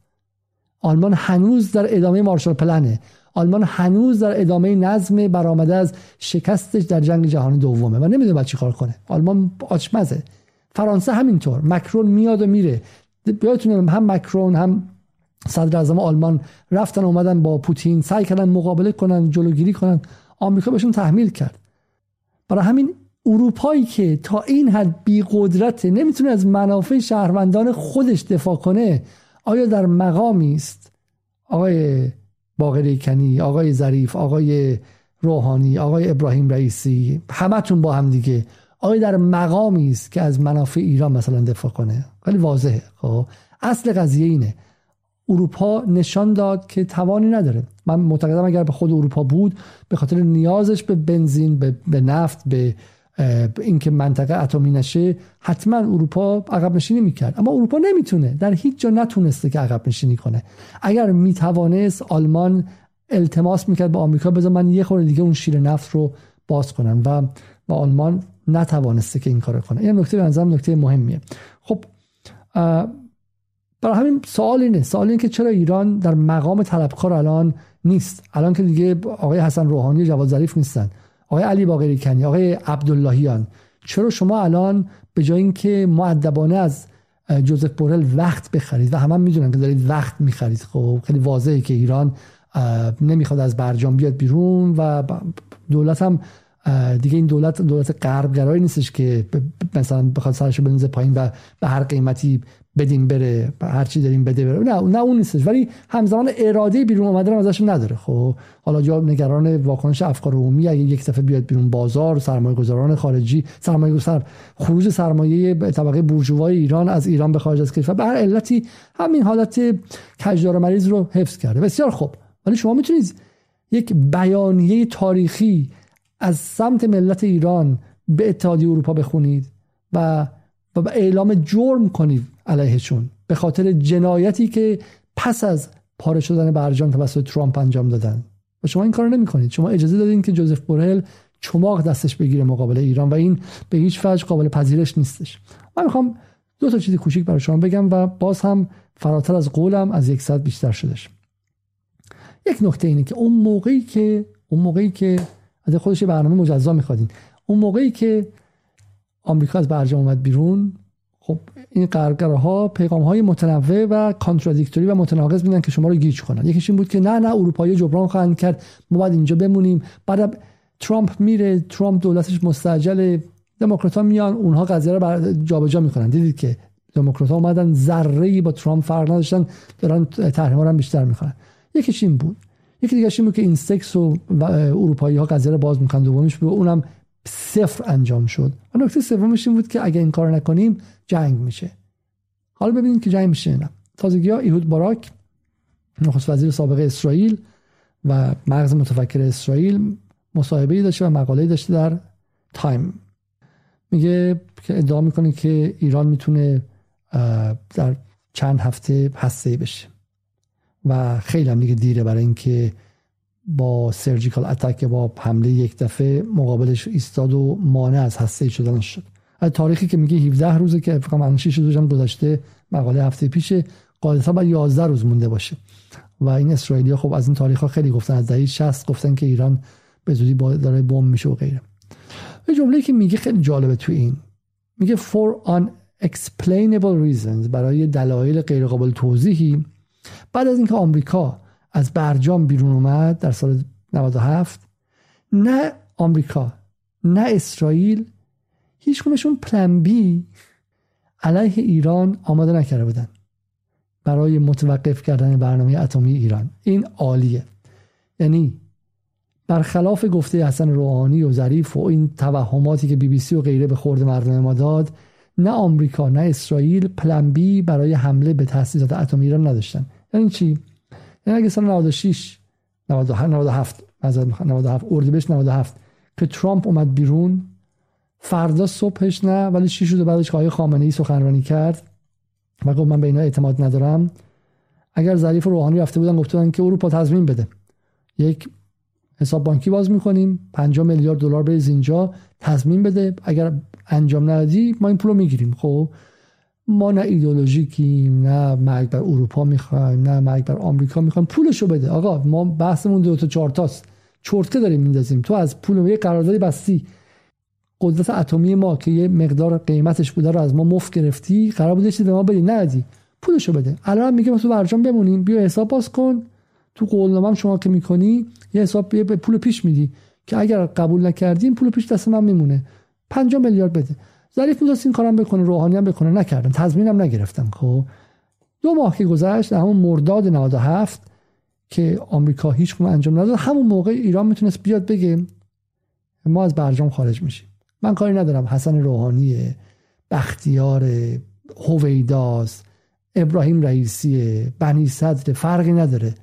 آلمان هنوز در ادامه مارشال پلنه. آلمان هنوز در ادامه نظم برآمده از شکستش در جنگ جهانی دومه و نمی‌دونه باید چیکار کنه. آلمان آچمزه. فرانسه همینطور. مکرون میاد و میره. یادتونه هم مکرون هم صدر اعظم آلمان رفتن اومدن با پوتین سعی کردن مقابله کنن جلوگیری کنن. آمریکا بهشون تحمیل کرد. برای همین اروپایی که تا این حد بی قدرته نمی‌تونه از منافع شهروندان خودش دفاع کنه آیا در مقامی است؟ آقای باقری کنی آقای ظریف آقای روحانی آقای ابراهیم رئیسی همتون با هم دیگه. آیا در مقامی است که از منافع ایران مثلا دفاع کنه؟ خیلی واضحه. خب اصل قضیه اینه. اروپا نشان داد که توانی نداره. من معتقدم اگر به خود اروپا بود به خاطر نیازش به بنزین به, به نفت به اینکه منطقه اتمی نشه حتما اروپا عقب نشینی می‌کرد. اما اروپا نمی‌تونه. در هیچ جا نتونسته که عقب نشینی کنه. اگر می‌توانست آلمان التماس می‌کرد به آمریکا بذار من یه خورده دیگه اون شیر نفت رو باز کنم. و و آلمان نتوانسته که این کار کنه. این نکته به نظرم نکته مهمیه. خب برای همین سوال اینه. سوال اینه که چرا ایران در مقام طلبکار الان نیست؟ الان که دیگه آقای حسن روحانی جواد ظریف نیستن. آقای علی باقری کنی آقای عبداللهیان چرا شما الان به جای اینکه معدبانه از جوزف بورل وقت بخرید؟ و همه هم می‌دونن که دارید وقت می‌خرید. خب خیلی واضحه که ایران نمی‌خواد از برجام بیاد بیرون و دولت هم دیگه این دولت دولت غربگرایی نیستش که مثلا بخواد سرش بنزه پایین و به هر قیمتی بدیم بره هر چی داریم بده بره. نه نه اون نیستش. ولی همزمان اراده بیرون اومدن ازش نداره. خب حالا جا نگران واکنش افکار عمومی اگه یک دفعه بیاد بیرون بازار سرمایه گذاران خارجی سرمایه گذار خروج سرمایه طبقه بورژوای ایران از ایران به خارج از کشور به هر علتی همین حالت کجدار مریض رو حفظ کرده. بسیار خوب. ولی شما می‌تونید یک بیانیه تاریخی از سمت ملت ایران به اتحادیه اروپا بخونید و و اعلام جرم کنید. علیهشون به خاطر جنایتی که پس از پاره شدن برجام توسط ترامپ انجام دادن. و شما این کارو نمی‌کنید. شما اجازه دادین که جوزف بورل چماق دستش بگیره مقابل ایران و این به هیچ وجه قابل پذیرش نیستش. من می‌خوام دو تا چیز کوچیک برای شما بگم و باز هم فراتر از قولم از یک ساعت بیشتر شدش یک نکته اینه که اون موقعی که اون موقعی که از خودش برنامه مجزا میخوادین. اون موقعی که آمریکا از برجام اومد بیرون خب این قرقره پیغام های متنوع و کانترادیکتوری و متناقض میدن که شما رو گیج کنن. یکیش این بود که نه نه اروپایی جبران خواهند کرد. ما باید اینجا بمونیم. بعد ترامپ میره. ترامپ دولتش مستعجل دموکرات میان. اونها قضیه رو جابجا می‌کنن. دیدید که دموکرات اومدن. ذره با ترامپ فرق نداشتن. دارن تحریم هم بیشتر می‌کنن یکیش این بود. یکی دیگه این که این سکس و اروپایی ها قضیه رو باز می‌کنن. دومیش بود. اونم صفر انجام شد. و نکته سومش این بود که اگه این کار نکنیم جنگ میشه. حالا ببینید که جنگ میشه نه. تازگی ها ایهود باراک نخست وزیر سابق اسرائیل و مغز متفکر اسرائیل مصاحبه داشته و مقاله داشته در تایم. میگه که ادعا می‌کنه که ایران می‌تونه در چند هفته هسته بشه. و خیلی هم دیگه دیره برای اینکه با سرجیکال اتک با حمله یک دفعه مقابلش ایستاد و مانع از هسته شدن شد. از تاریخی که میگه 17 روزه که فکر کنم 6 روزم گذشته مقاله هفته پیشه قاعدتا باید 11 روز مونده باشه. و این اسرائیلی خب از این تاریخ ها خیلی گفتن از دهه 60 گفتن که ایران به زودی داره بمب میشه و غیره. یه جمله که میگه خیلی جالبه تو این میگه for unexplainable reasons برای دلایل غیر قابل توضیحی بعد از اینکه آمریکا از برجام بیرون اومد در سال 97 نه آمریکا نه اسرائیل هیچ کنشون پلن بی علیه ایران آماده نکرده بودن برای متوقف کردن برنامه اتمی ایران. این عالیه. یعنی برخلاف گفته حسن روحانی و ظریف و این توهماتی که بی بی سی و غیره به خورد مردم ما داد نه آمریکا نه اسرائیل پلن بی برای حمله به تاسیسات اتمی ایران نداشتن. یعنی چی؟ یعنی اگه سال 96 97 97 اردیبهشت 97 که ترامپ اومد بیرون فردا صبحش نه ولی شیش روز بعدش آقای خامنه ای سخنرانی کرد و گفت من به اینا اعتماد ندارم اگر ظریف روحانی رفته بودن گفتن که اروپا تضمین بده. یک حساب بانکی باز می‌کنیم 5 میلیارد دلار بریز اینجا تضمین بده. اگر انجام ندادی ما این پول رو می‌گیریم. خب ما نه ایدولوژیکیم نه مرگ بر اروپا می‌خوایم نه مرگ بر آمریکا می‌خوایم. پولشو بده. آقا ما بحثمون دو تا چهار تاست. چرتکه داریم میندازیم. تو از پول یه قراردادی بستی. قدرت اتمی ما که یه مقدار قیمتش بوده رو از ما مفت گرفتی قرار چیزی به ما بدی. ندی پولشو بده. الان میگه ما تو برجام بمونیم. بیا حساب باز کن. تو قولنامه شما که می‌کنی یه حساب یه پول پیش میدی که اگر قبول نکردیم پول پیش دست من میمونه. 5 میلیارد بده. ظریف می‌دونست این کارم بکنه روحانی هم بکنه. نکردن. تضمینم نگرفتن خب. دو ماه که گذشت همون مرداد 97 که آمریکا هیچ انجام نداد همون موقع ایران می‌تونست بیاد بگه ما از برجام خارج میشیم. من کاری ندارم. حسن روحانی بختیار هویداز ابراهیم رئیسی بنی صدر فرقی نداره.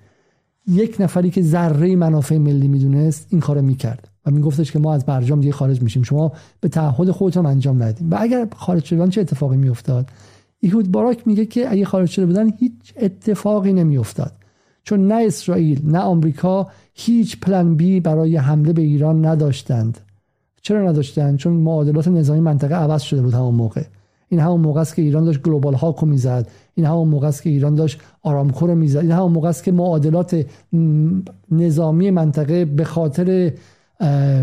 یک نفری که ذره منافع ملی می‌دونست این کارو می‌کرد. و میگفتش که ما از برجام دیگه خارج میشیم. شما به تعهد خودتون انجام ندید. و اگر خارج شدن چه اتفاقی میافتاد؟ ایهود باراک میگه که اگه خارج شده بودن هیچ اتفاقی نمیافتاد. چون نه اسرائیل نه آمریکا هیچ پلن بی برای حمله به ایران نداشتند. چرا نداشتند؟ چون معادلات نظامی منطقه عوض شده بود همون موقع. این همون موقع است که ایران داشت گلوبال هاکو می‌زد. این همون موقع است که ایران داشت آرامکو رو می‌زد. این همون موقع است که معادلات نظامی منطقه به خاطر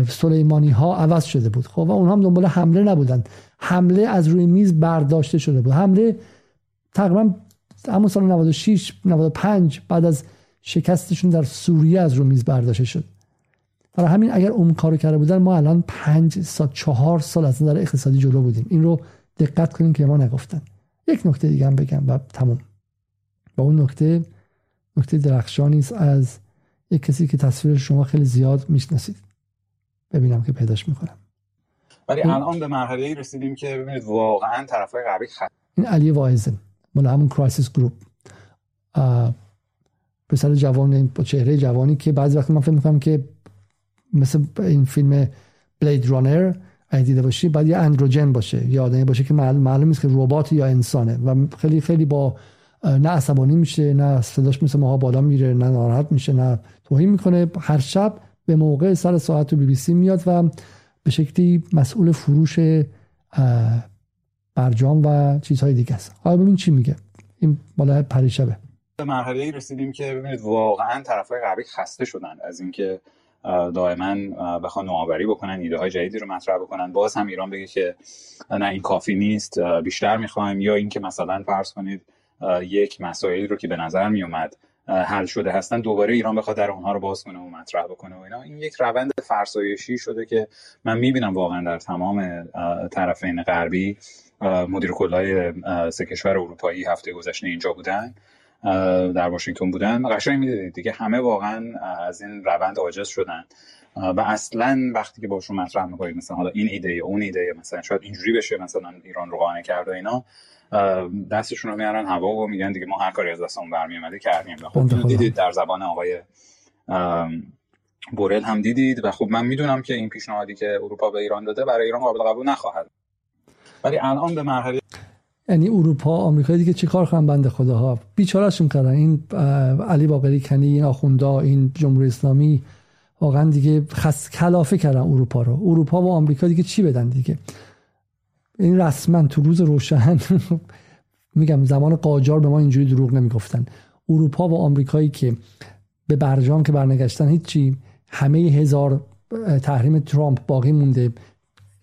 سلیمانی ها عوض شده بود. خب و اونها هم دنبال حمله نبودن. حمله از روی میز برداشته شده بود. حمله تقریبا همون سال 96 95 بعد از شکستشون در سوریه از روی میز برداشته شد. برای همین اگر اون کارو کرده بودن ما الان پنج سال چهار سال از نظر اقتصادی جلو بودیم. این رو دقت کنیم که ما نگفتن. یک نکته دیگه هم بگم و تموم. با اون نکته نکته درخشانی است از یک کسی که تصویر شما خیلی زیاد می‌شناسید. ببینم که پیداش می‌کنم. ولی الان به مرحله رسیدیم که ببینید واقعا طرفای غربی خط این علی واعظه مال همون Crisis Group پسر جوان با چهره جوانی که بعضی وقت من فکر می‌کنم که مثل این فیلم Blade Runner اگه دیده باشی باید یه androgyne باشه یا آدمی باشه که معلوم نیست که ربات یا انسانه و خیلی خیلی با نه عصبانی میشه نه صداش مثل ماها بالا میره نه ناراحت میشه نه توهین می‌کنه. هر شب به موقع سر ساعت تو بی بی سی میاد و به شکلی مسئول فروش برجام و چیزهای دیگه است. حالا ببین چی میگه. این بالا پریشبه. به مرحله رسیدیم که ببینید واقعا طرفای غربی خسته شدن از اینکه دائما بخوان نوآوری بکنن ایده های جدیدی رو مطرح بکنن. باز هم ایران بگه که نه این کافی نیست بیشتر می‌خوایم. یا اینکه مثلا فرض کنید یک مسائلی رو که به نظر میومد حل شده هستن دوباره ایران بخواد در اونها رو باز کنه و مطرح بکنه و اینا. این یک روند فرسایشی شده که من می‌بینم واقعا در تمام طرفین غربی مدیر کلای سه کشور اروپایی هفته گذشته اینجا بودن در واشنگتن بودن. قشنگ می‌دیدید دیگه همه واقعا از این روند عاجز شدن. و اصلا وقتی که باشون مطرح می‌کنید مثلا حالا این ایده اون ایده مثلا شاید اینجوری بشه مثلا ایران رو قانع کرد و اینا. دستشون رو میارن هوا و میگن. دیگه ما هر کاری از دستمون برمی اومده کردیم. و خب دیدید در زبان آقای بورل هم دیدید. و خب من می‌دونم که این پیشنهادی که اروپا به ایران داده برای ایران قابل قبول نخواهد ولی الان به مرحله یعنی اروپا آمریکا دیگه چه کار کنن بنده خداها؟ بیچارهشون کردن. این علی باقری کنی این آخوندا این جمهوری اسلامی واقعا دیگه خس کلافه کردن اروپا رو. اروپا و آمریکا دیگه چی بدن دیگه؟ این رسما تو روز روشن میگم زمان قاجار به ما اینجوری دروغ نمی‌گفتن. اروپا و آمریکایی که به برجام که برنگشتن هیچی همه هزار تحریم ترامپ باقی مونده.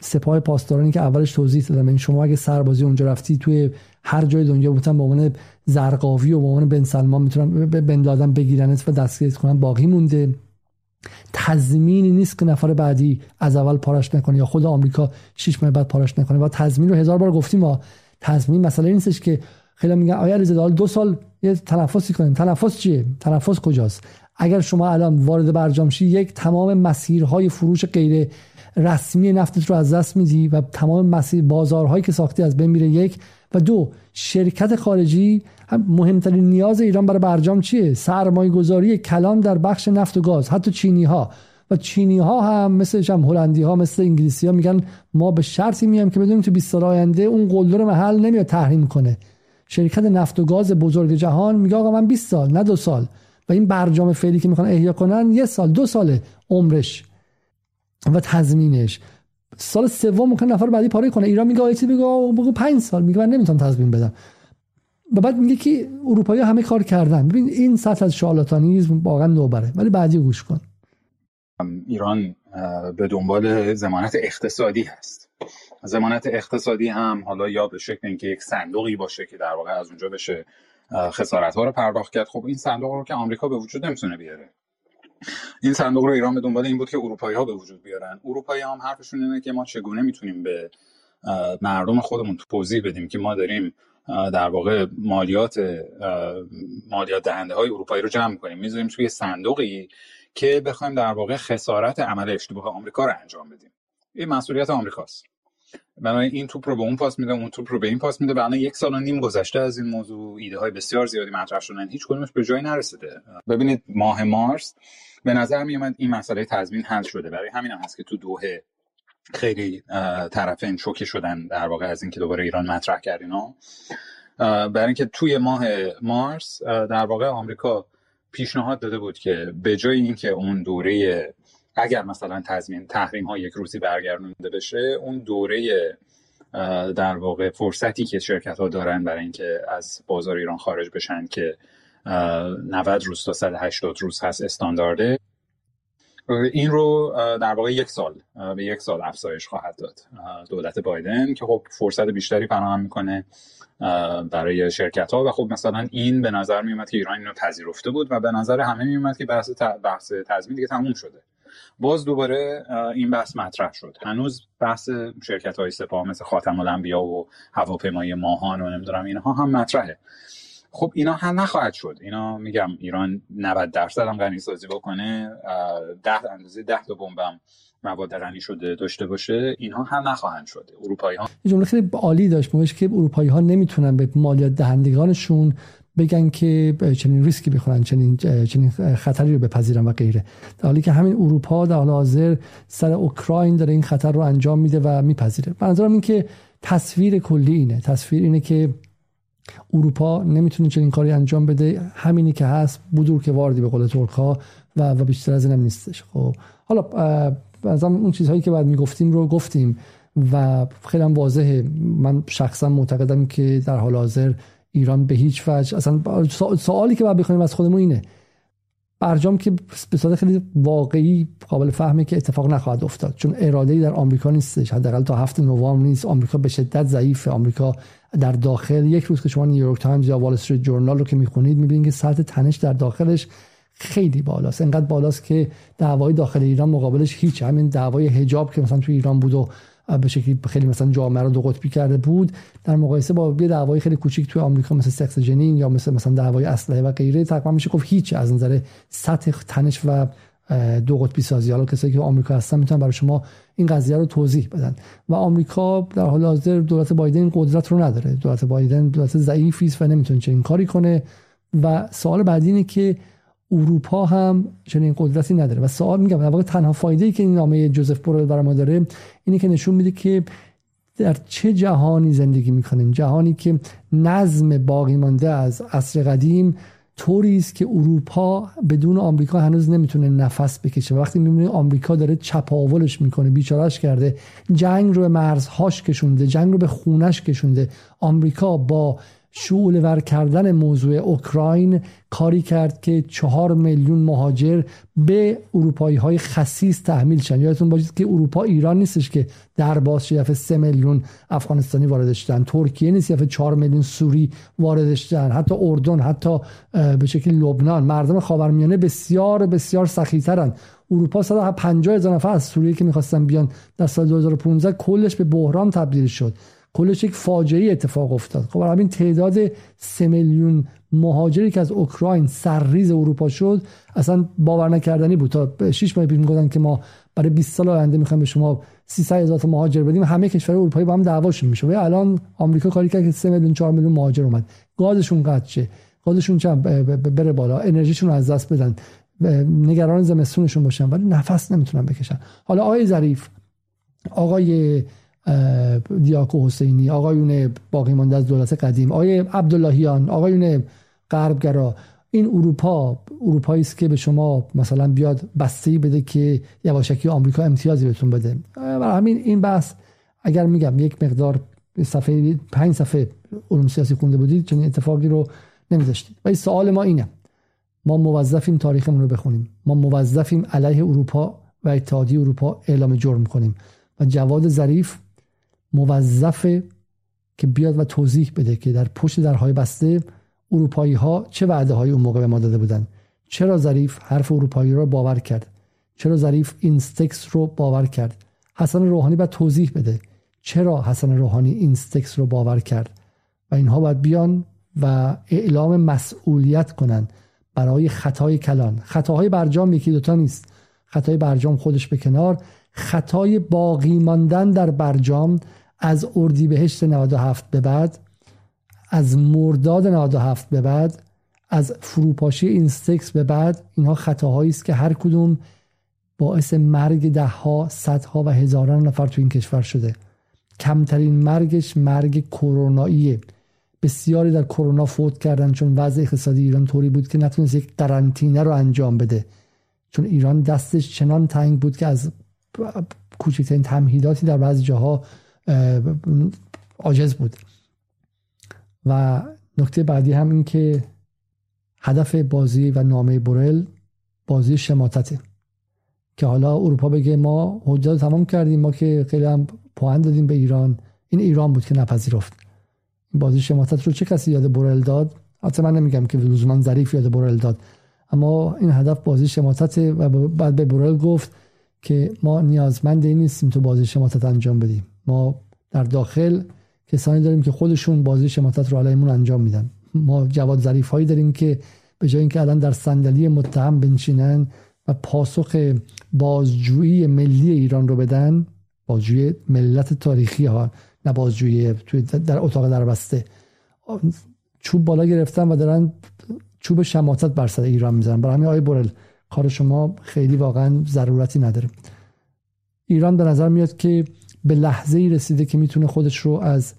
سپاه پاسدارانی که اولش توضیح دادم این یعنی شما اگه سربازی اونجا رفتی توی هر جای دنیا بودن به عنوان زرقاوی و به عنوان بن سلمان می‌تونن بن لادن بگیرنت و دستگیرت کنن باقی مونده. تضمینی نیست که نفر بعدی از اول پارش نکنه یا خود آمریکا شش ماه بعد پارش نکنه. و تضمین رو هزار بار گفتیم ما تضمین مسئله نیستش که خیلی میگن آیا علیزاده دو سال یه تنفسی کنیم. تنفس چیه؟ تنفس کجاست؟ اگر شما الان وارد برجام شی یک تمام مسیرهای فروش غیر رسمی نفتت رو از دست میدی و تمام مسیر بازارهایی که ساختی از بین میره یک و دو شرکت خارجی هم مهمترین نیاز ایران برای برجام چیه؟ سرمایه گذاری کلان در بخش نفت و گاز حتی چینی ها و چینی ها هم مثل هم هلندی ها مثل انگلیسی ها میگن ما به شرطی میام که بدونیم تو 20 سال آینده اون قلدر محل نمیاد تحریم کنه. شرکت نفت و گاز بزرگ جهان میگه آقا من 20 سال نه دو سال. و این برجام فعلی که می‌خوان احیا کنن یه سال دو ساله عمرش و تضمینش. سال سوم ممکن نفر بعدی پاره کنه. ایران میگه چیزی بگو؟ بگو 5 سال. میگه من نمی‌تونم تضمین بدم. و بعد میگه که اروپایی همه کار کردن. ببین این سطح از شالاتانیزم واقعا نوبره. ولی بعدی گوش کن. ایران به دنبال زمانت اقتصادی هست. زمانت اقتصادی هم حالا یا به شکل اینکه یک صندوقی باشه که در واقع از اونجا بشه خسارت ها رو پرداخت کرد. خب این صندوق رو که آمریکا به وجود نمی‌تونه بیاره. این صندوق رو ایران به دنبال این بود که اروپایی ها به وجود بیارن. اروپایی هم حرفشون اینه که ما چگونه می‌تونیم به مردم خودمون توضیح بدیم که ما داریم در واقع مالیات مالیات دهنده های اروپایی رو جمع کنیم می‌ذاریم توی صندوقی که بخوایم در واقع خسارت عمل اشتباه آمریکا رو انجام بدیم. این مسئولیت آمریکاست. بنابراین این توپ رو به اون پاس میده اون توپ رو به این پاس میده بنابراین یک سال و نیم گذشته از این موضوع. ایده های بسیار زیادی مطرح شدن. هیچ کدومش به جای نرسیده. ببینید ماه مارس به نظر می این مسئله تضمین حل شده. برای همین هم هست که تو دوه خیلی طرفین شوکه شدن در واقع از اینکه دوباره ایران مطرح کرد اینا برای اینکه توی ماه مارس در واقع آمریکا پیشنهاد داده بود که به جای اینکه اون دوره اگر مثلا تضمین تحریم ها یک روزی برگردونده بشه اون دوره در واقع فرصتی که شرکت ها دارن برای اینکه از بازار ایران خارج بشن که 90 روز تا 180 روز هست استاندارده. این رو در واقع یک سال به یک سال افزایش خواهد داد دولت بایدن که خب فرصت بیشتری فراهم می‌کنه برای شرکت ها و خب مثلا این به نظر میومد که ایران اینو پذیرفته بود و به نظر همه میومد که بحث بحث تضمین دیگه تموم شده. باز دوباره این بحث مطرح شد. هنوز بحث شرکت های سپاه مثل خاتم الانبیا و هواپیمایی ماهان و نمی‌دونم اینها هم مطرحه. خب اینا هم نخواهد شد. اینا میگم ایران 90 درصد هم غنی سازی بکنه ده اندازه 10 تا بمبم مواد غنی شده داشته باشه اینها هم نخواهند شد. اروپایی ها جمله خیلی عالی داشت موش که اروپایی ها نمی‌تونن به مالیات دهندگانشون بگن که چنین ریسکی بخورن چنین چنین خطری رو بپذیرن و غیره. در حالی که همین اروپا در حال حاضر سر اوکراین داره این خطر رو انجام میده و میپذیره. منظورم این که تصویر کلی اینه. تصویر اینه که اروپا نمی‌تونه چنین کاری انجام بده. همینی که هست بودور که واردی به قول ترک ها و, و بیشتر از اینم نیستش. خب حالا از اون چیزهایی که بعد می‌گفتیم رو گفتیم و خیلی هم واضحه. من شخصا معتقدم که در حال حاضر ایران به هیچ وجه اصلا سوالی که باید بخونیم از خودمون اینه. برجام که به صورت خیلی واقعی قابل فهمه که اتفاق نخواهد افتاد. چون اراده در آمریکا نیستش. حداقل تا هفته نوامبر نیست. آمریکا به شدت ضعیفه. آمریکا در داخل یک روز که شما نیویورک تایمز یا وال استریت جورنال رو که می‌خونید می‌بینید که سطح تنش در داخلش خیلی بالاست. انقدر بالاست که دعوای داخل ایران مقابلش هیچ. همین دعوای حجاب که مثلا توی ایران بود و به شکلی خیلی مثلا جامعه رو دو قطبی کرده بود. در مقایسه با یه دعوای خیلی کوچیک توی آمریکا مثل سکس جنین یا مثل مثلا دعوای اسلحه و غیره تقریبا میشه گفت هیچ از نظر سطح تنش و دو قطبی سازی. حالا کسایی که آمریکا هستن می‌تونن برای شما این قضیه رو توضیح بدن. و آمریکا در حال حاضر دولت بایدن قدرت رو نداره. دولت بایدن دولت ضعیفی است و نمی‌تونه چنین کاری کنه. و سوال بعدی اینه که اروپا هم چنین قدرتی نداره. و سوال میگم در واقع تنها فایده ای که این نامه جوزف بورل برای ما داره اینه که نشون میده که در چه جهانی زندگی می‌کنیم. جهانی که نظم باقی مانده از عصر قدیم طوری است که اروپا بدون آمریکا هنوز نمی‌تونه نفس بکشه. وقتی می‌بینی آمریکا داره چپاولش می‌کنه بیچارش کرده جنگ رو به مرزهاش کشونده جنگ رو به خونش کشونده آمریکا با شعول ور کردن موضوع اوکراین کاری کرد که چهار میلیون مهاجر به اروپایی های خصیص تحمیل شن. یادتون باشید که اروپا ایران نیستش که در باز شده سه میلیون افغانستانی وارد شدن. ترکیه نیست یه چهار میلیون سوری وارد شدن. حتی اردن حتی به شکل لبنان. مردم خاورمیانه بسیار بسیار سخیترن. اروپا 150 هزار نفر از سوریه که می‌خواستن بیان در سال 2015 کلش به بحران تبدیل شد. کلش یک فاجعه اتفاق افتاد. خب همین تعداد سه میلیون مهاجری که از اوکراین سرریز اروپا شد اصلا باور نکردنی بود. تا 6 ماه پیش می‌گفتن که ما برای 20 سال آینده می‌خوایم به شما 300 هزار مهاجر بدیم. همه کشور اروپایی با هم دعواشون میشه. و الان آمریکا کاری کرد که 3 میلیون 4 میلیون مهاجر اومد. گازشون قطع شه. گازشون چند؟ بره بالا. انرژیشون از دست بدن. نگران زمستونشون باشن. ولی نفس نمی‌تونن بکشن. حالا آقای ظریف آقای دیاکو حسینی آقایون باقی مانده از دولت قدیم آقای عبداللهیان آقایون غربگرا. این اروپا اروپایی است که به شما مثلا بیاد بسته بده که یواشکی آمریکا امتیازی بهتون بده. برای همین این بحث اگر میگم یک مقدار صفحه پنج صفحه علوم سیاسی خونده بودید چنین اتفاقی رو نمیذاشتید ولی سوال ما اینه. ما موظفیم تاریخمون رو بخونیم. ما موظفیم علیه اروپا و اتحادیه اروپا اعلام جرم کنیم. و جواد ظریف موظف که بیاد و توضیح بده که در پشت درهای بسته اروپایی ها چه وعده های اون موقع به ما داده بودن. چرا ظریف حرف اروپایی رو باور کرد؟ چرا ظریف اینستکس رو باور کرد؟ حسن روحانی باید توضیح بده. چرا حسن روحانی اینستکس رو باور کرد؟ و اینها باید بیان و اعلام مسئولیت کنند برای خطای کلان. خطاهای برجام یکی دوتا نیست. خطای برجام خودش به کنار. خطای باقی ماندن در برجام از اردیبهشت 97 به بعد از مرداد 97 به بعد از فروپاشی اینستکس به بعد اینها خطاهایی است که هر کدوم باعث مرگ دهها صدها و هزاران نفر تو این کشور شده. کمترین مرگش مرگ کروناییه بسیاری در کرونا فوت کردن چون وضع اقتصادی ایران طوری بود که نتونست یک قرنطینه رو انجام بده. چون ایران دستش چنان تنگ بود که از کوچکترین تمهیداتی در بعضی جاها عاجز بود. و نکته بعدی هم این که هدف بازی و نامه برل بازی شماتته که حالا اروپا بگه ما حجت تمام کردیم ما که خیلی هم پوهن دادیم به ایران. این ایران بود که نپذیرفت. بازی شماتت رو چه کسی یاد برل داد؟ حتی من نمیگم که لزوما ظریف یاد برل داد. اما این هدف بازی شماتت و بعد به برل گفت که ما نیازمند این نیستیم تو بازی شماتت انجام بدیم. ما در داخل کسانی داریم که خودشون بازی شماتت رو علیمون انجام میدن. ما جواد ظریف هایی داریم که به جای اینکه الان در صندلی متهم بنشینن و پاسخ بازجویی ملی ایران رو بدن بازجویی ملت تاریخی ها نه بازجویی در اتاق دربسته. چوب بالا گرفتن و دارن چوب شماتت بر سر ایران می‌زنن. برای همین آقای برل کار شما خیلی واقعا ضرورتی نداره. ایران به نظر میاد که به لحظه ای رسیده که می‌تونه خودش رو از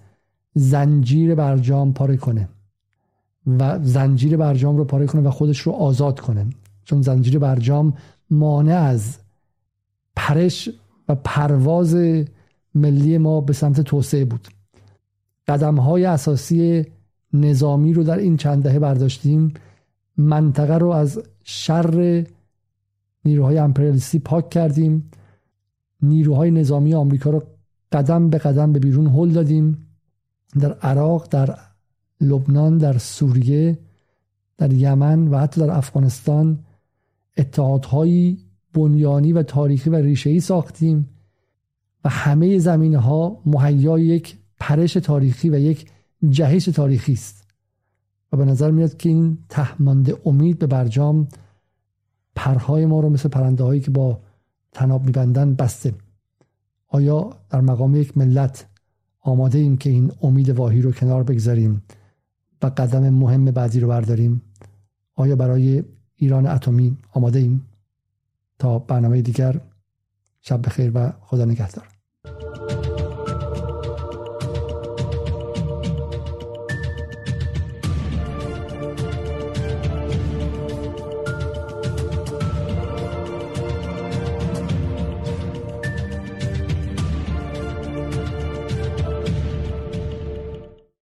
زنجیر برجام پاره کنه و زنجیر برجام رو پاره کنه و خودش رو آزاد کنه. چون زنجیر برجام مانع از پرش و پرواز ملی ما به سمت توسعه بود. قدم های اساسی نظامی رو در این چند دهه برداشتیم. منطقه رو از شر نیروهای امپریالیستی پاک کردیم. نیروهای نظامی آمریکا رو قدم به قدم به بیرون هل دادیم. در عراق در لبنان در سوریه در یمن و حتی در افغانستان اتحادهایی بنیانی و تاریخی و ریشه‌ای ساختیم و همه زمینه ها مهیای یک پرش تاریخی و یک جهش تاریخی است. و به نظر میاد که این تهمانده امید به برجام پرهای ما رو مثل پرنده هایی که با تناب میبندن بسته. آیا در مقام یک ملت آماده ایم که این امید واهی رو کنار بگذاریم و قدم مهم بعدی رو برداریم؟ آیا برای ایران اتمی آماده ایم؟ تا برنامه دیگر شب بخیر و خدا نگهدار.